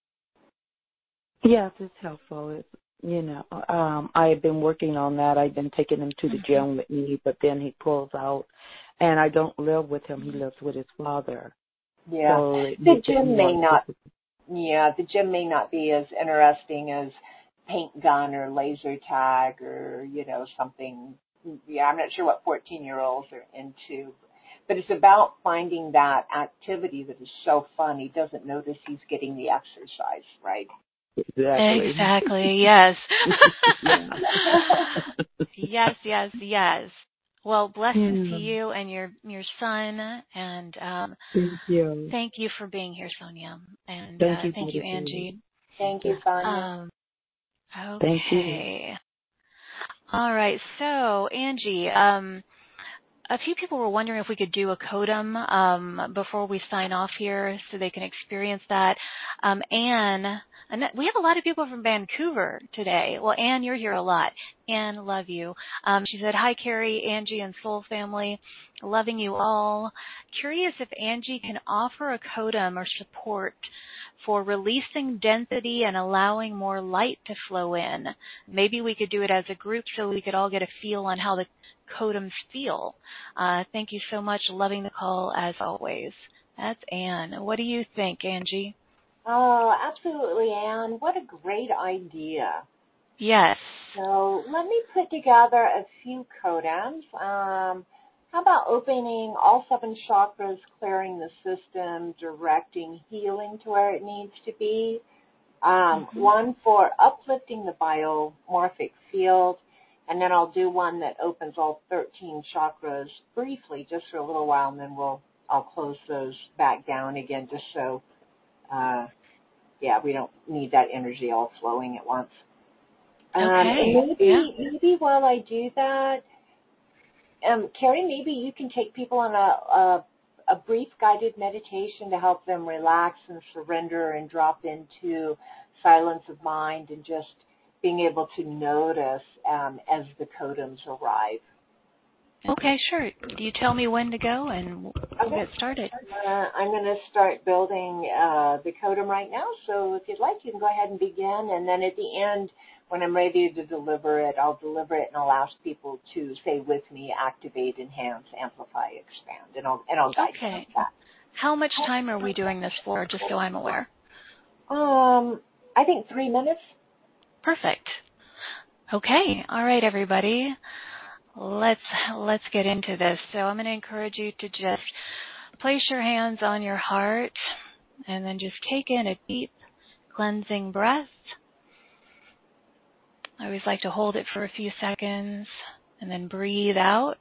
Speaker 5: Yes, it's helpful. It's, you know, um, I've been working on that. I've been taking him to the
Speaker 1: Mhm.
Speaker 5: gym with me, but then he pulls out, and I don't live with him. He lives with his father.
Speaker 2: Yeah.
Speaker 5: So
Speaker 2: the
Speaker 5: makes
Speaker 2: gym may not
Speaker 5: difficult.
Speaker 2: Yeah, the gym may not be as interesting as paint gun or laser tag or, you know, something. Yeah, I'm not sure what 14 year olds are into. But it's about finding that activity that is so fun. He doesn't notice he's getting the exercise, right?
Speaker 5: Exactly.
Speaker 1: Exactly. Yes. Yes. Yes. Yes. Well, blessings
Speaker 4: Yeah.
Speaker 1: to you and your your son, and um,
Speaker 4: Thank you.
Speaker 1: thank you for being here, Sonia, and
Speaker 4: Thank
Speaker 1: uh,
Speaker 4: you,
Speaker 1: thank you,
Speaker 4: beautiful.
Speaker 1: Angie.
Speaker 2: Thank you, Sonia.
Speaker 1: Um,
Speaker 5: Thank you.
Speaker 1: okay. All right. So, Angie, um, a few people were wondering if we could do a codon um, before we sign off here, so they can experience that. Um, Anne, and we have a lot of people from Vancouver today. Well, Anne, you're here a lot. Anne, love you. Um, she said, "Hi, Carrie, Angie, and Soul Family, loving you all. Curious if Angie can offer a codon or support." For releasing density and allowing more light to flow in. Maybe we could do it as a group so we could all get a feel on how the codons feel. Uh, thank you so much. Loving the call as always. That's Anne. What do you think, Angie?
Speaker 2: Oh, absolutely, Anne. What a great idea.
Speaker 1: Yes.
Speaker 2: So let me put together a few codons. Um, how about opening all seven chakras, clearing the system, directing healing to where it needs to be? Um,
Speaker 1: Mhm.
Speaker 2: One for uplifting the biomorphic field, and then I'll do one that opens all 13 chakras briefly, just for a little while, and then we'll I'll close those back down again, just so uh, yeah, we don't need that energy all flowing at once. Um,
Speaker 1: Okay,
Speaker 2: and maybe
Speaker 1: yeah.
Speaker 2: maybe while I do that, um, Carrie, maybe you can take people on a, a a brief guided meditation to help them relax and surrender and drop into silence of mind and just being able to notice um, as the codons arrive.
Speaker 1: Okay, sure. Do you tell me when to go and we'll
Speaker 2: Okay.
Speaker 1: get started?
Speaker 2: Uh, I'm going to start building uh, the codon right now, so if you'd like, you can go ahead and begin. And then at the end, when I'm ready to deliver it, I'll deliver it and I'll ask people to say with me, activate, enhance, amplify, expand, and I'll and I'll guide
Speaker 1: Okay.
Speaker 2: that.
Speaker 1: How much time are we doing this for, just so I'm aware?
Speaker 2: Um, I think three minutes.
Speaker 1: Perfect. Okay. All right, everybody. Let's let's get into this. So I'm going to encourage you to just place your hands on your heart and then just take in a deep cleansing breath. I always like to hold it for a few seconds and then breathe out.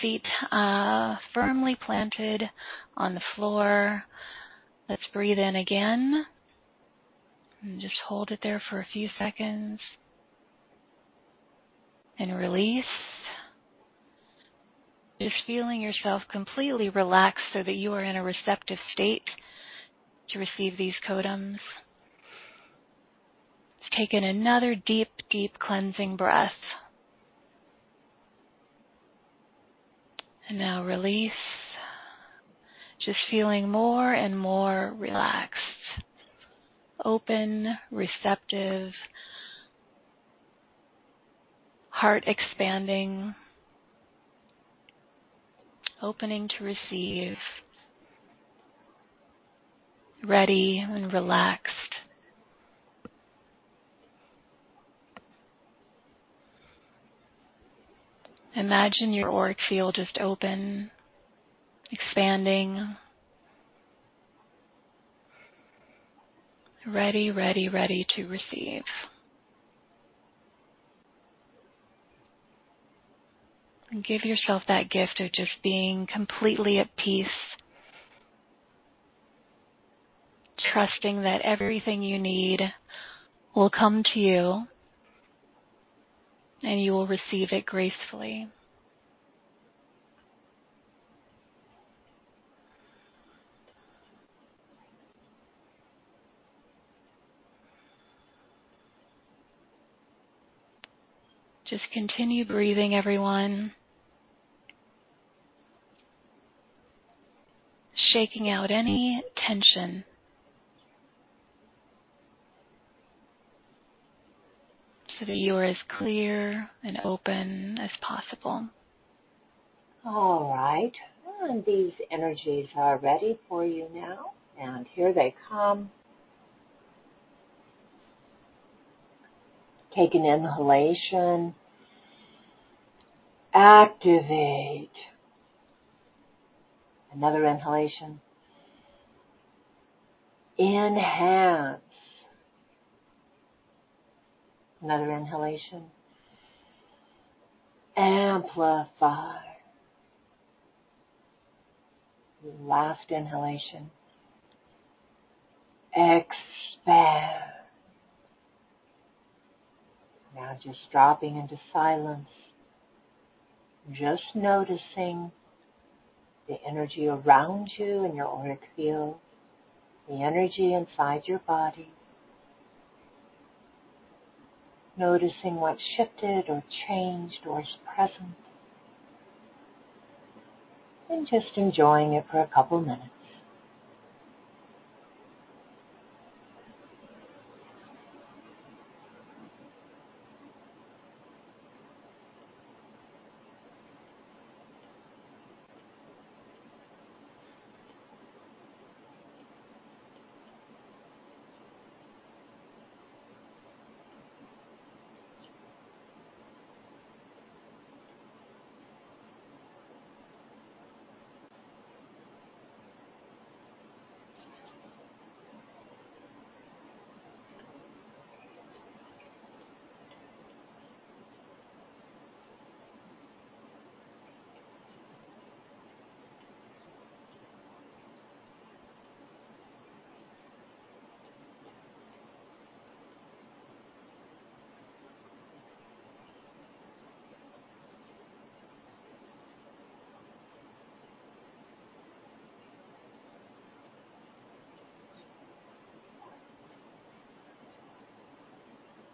Speaker 1: Feet uh, firmly planted on the floor. Let's breathe in again. And just hold it there for a few seconds. And release. Just feeling yourself completely relaxed so that you are in a receptive state to receive these codons. Let's take in another deep, deep cleansing breath. And now release. Just feeling more and more relaxed open, receptive, heart expanding, opening to receive, ready and relaxed. Imagine your auric field just open, expanding, ready, ready, ready to receive. And give yourself that gift of just being completely at peace, trusting that everything you need will come to you and you will receive it gracefully. Just continue breathing, everyone. Shaking out any tension. So that you are as clear and open as possible.
Speaker 2: All right. And these energies are ready for you now. And here they come. Take an inhalation. Activate. Another inhalation. Enhance. Another inhalation. amplify. Last inhalation. Expand. Now just dropping into silence. Just noticing the energy around you in your auric field, the energy inside your body. Noticing what shifted or changed or is present. And just enjoying it for a couple minutes.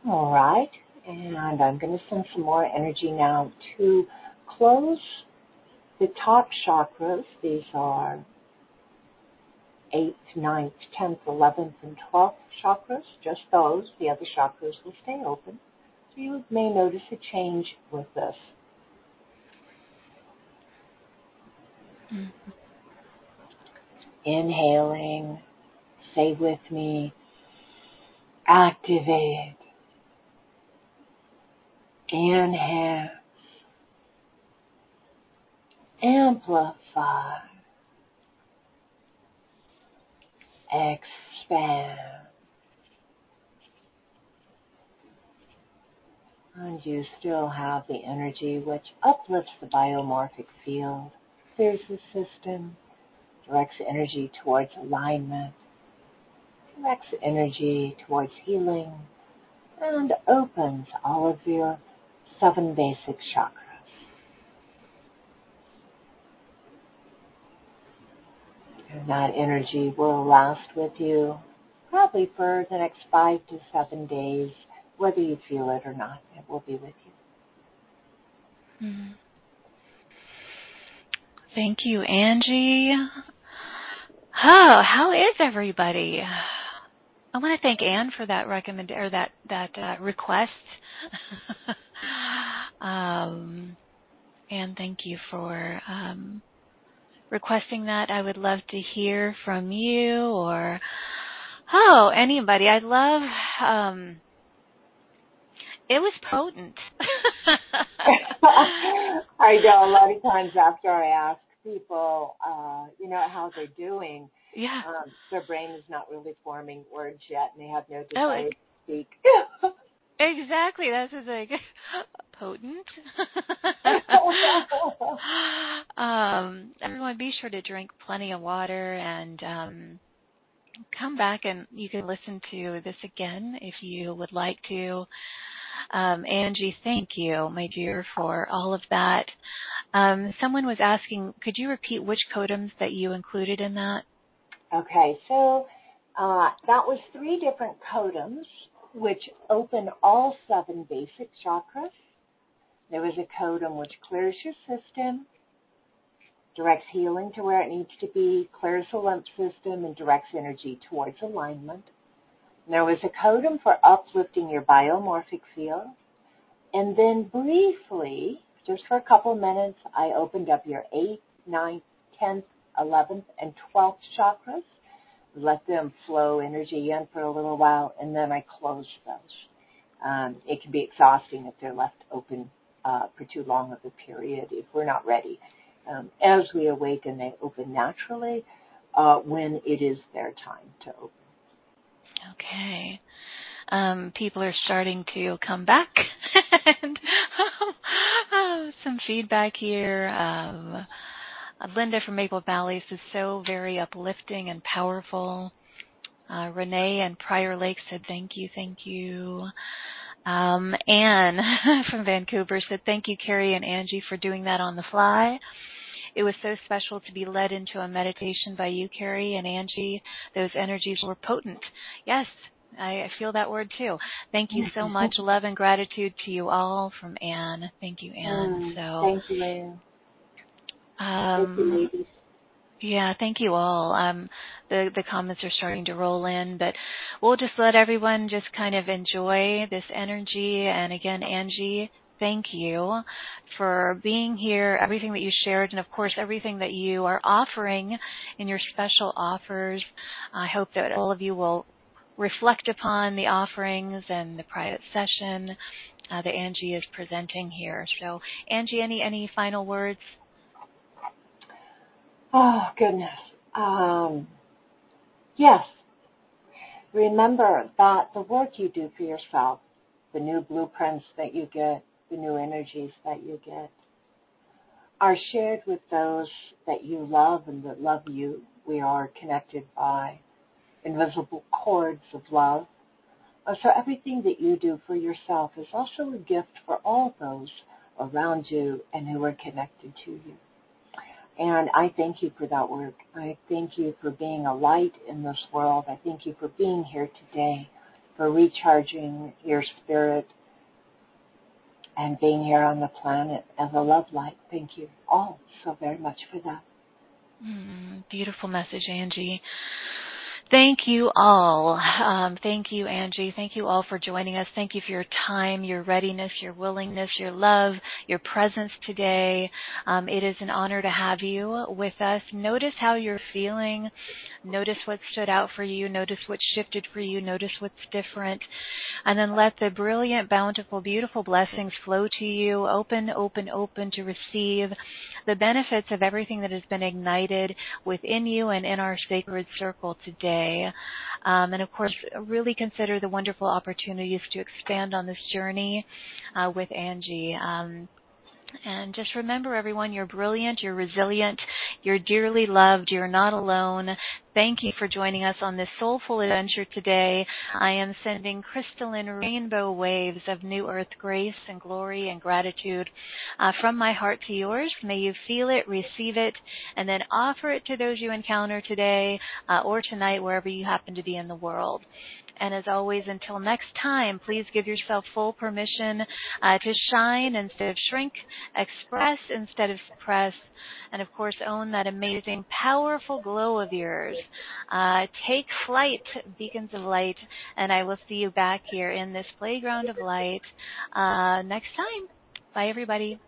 Speaker 2: All right, and I'm going to send some more energy now to close the top chakras. These are 8th, 9th, 10th, 11th, and 12th chakras, just those. The other chakras will stay open. So you may notice a change with this. Mm-hmm. Inhaling, say with me, activate Enhance. Amplify. Expand. And you still have the energy which uplifts the biomorphic field, clears the system, directs energy towards alignment, directs energy towards healing, and opens all of your seven basic chakras. And that energy will last with you probably for the next five to seven days, whether you feel it or not. It will be with you.
Speaker 1: Mm-hmm. Thank you, Angie. Oh, how is everybody? I want to thank Anne for that recommend or that that uh, request. um, and thank you for um, requesting that. I would love to hear from you or oh anybody. I love. Um, it was potent.
Speaker 2: I know a lot of times after I ask people, uh, you know, how they're doing
Speaker 1: yeah.
Speaker 2: Um, their brain is not really forming words yet, and they have no desire oh, to speak.
Speaker 1: exactly. That's just like potent. um, everyone, be sure to drink plenty of water and um, come back and you can listen to this again if you would like to. Um, Angie, thank you, my dear, for all of that. Um, someone was asking, could you repeat which codons that you included in that?
Speaker 2: Okay, so uh, that was three different codons which open all seven basic chakras. There was a codon which clears your system, directs healing to where it needs to be, clears the lymph system, and directs energy towards alignment. There was a codon for uplifting your biomorphic field. And then briefly, just for a couple minutes, I opened up your 8th, 9th, 10th, 11th, and 12th chakras. Let them flow energy in for a little while, and then I close those. Um, it can be exhausting if they're left open uh, for too long of a period if we're not ready. Um, as we awaken, they open naturally uh, when it is their time to open.
Speaker 1: Okay. Um, people are starting to come back, and um, some feedback here. Linda from Maple Valley is so very uplifting and powerful. Uh, Renee and Prior Lake said thank you, thank you. Um, Anne from Vancouver said thank you, Carrie and Angie, for doing that on the fly. It was so special to be led into a meditation by you, Carrie and Angie. Those energies were potent. Yes, I feel that word too. Thank you so much. Love and gratitude to you all from Anne. Thank you, Anne.
Speaker 2: Mm, so thank you, Anne.
Speaker 1: Um,
Speaker 2: thank you, ladies.
Speaker 1: Yeah, thank you all. Um, the the comments are starting to roll in, but we'll just let everyone just kind of enjoy this energy. And again, Angie, thank you for being here, everything that you shared, and of course, everything that you are offering in your special offers. I hope that all of you will reflect upon the offerings and the private session uh, that Angie is presenting here. So, Angie, any any final words?
Speaker 2: Oh goodness. Um, yes. Remember that the work you do for yourself, the new blueprints that you get, the new energies that you get, are shared with those that you love and that love you. We are connected by invisible cords of love. Uh, so everything that you do for yourself is also a gift for all those around you and who are connected to you. And I thank you for that work. I thank you for being a light in this world. I thank you for being here today, for recharging your spirit and being here on the planet as a love light. Thank you all so very much for that.
Speaker 1: Mm, beautiful message, Angie. Thank you all. Um, thank you, Angie. Thank you all for joining us. Thank you for your time, your readiness, your willingness, your love, your presence today. Um, it is an honor to have you with us. Notice how you're feeling. Notice what stood out for you. Notice what shifted for you. Notice what's different. And then let the brilliant, bountiful, beautiful blessings flow to you. Open, open, open to receive the benefits of everything that has been ignited within you and in our sacred circle today. Um, and of course, really consider the wonderful opportunities to expand on this journey uh, with Angie. Um, and just remember, everyone, you're brilliant, you're resilient, you're dearly loved, you're not alone. Thank you for joining us on this soulful adventure today. I am sending crystalline rainbow waves of new earth grace and glory and gratitude uh, from my heart to yours. May you feel it, receive it, and then offer it to those you encounter today uh, or tonight, wherever you happen to be in the world. And as always, until next time, please give yourself full permission uh, to shine instead of shrink, express instead of suppress, and of course, own that amazing, powerful glow of yours. Uh, take flight, beacons of light, and I will see you back here in this playground of light uh, next time. Bye, everybody.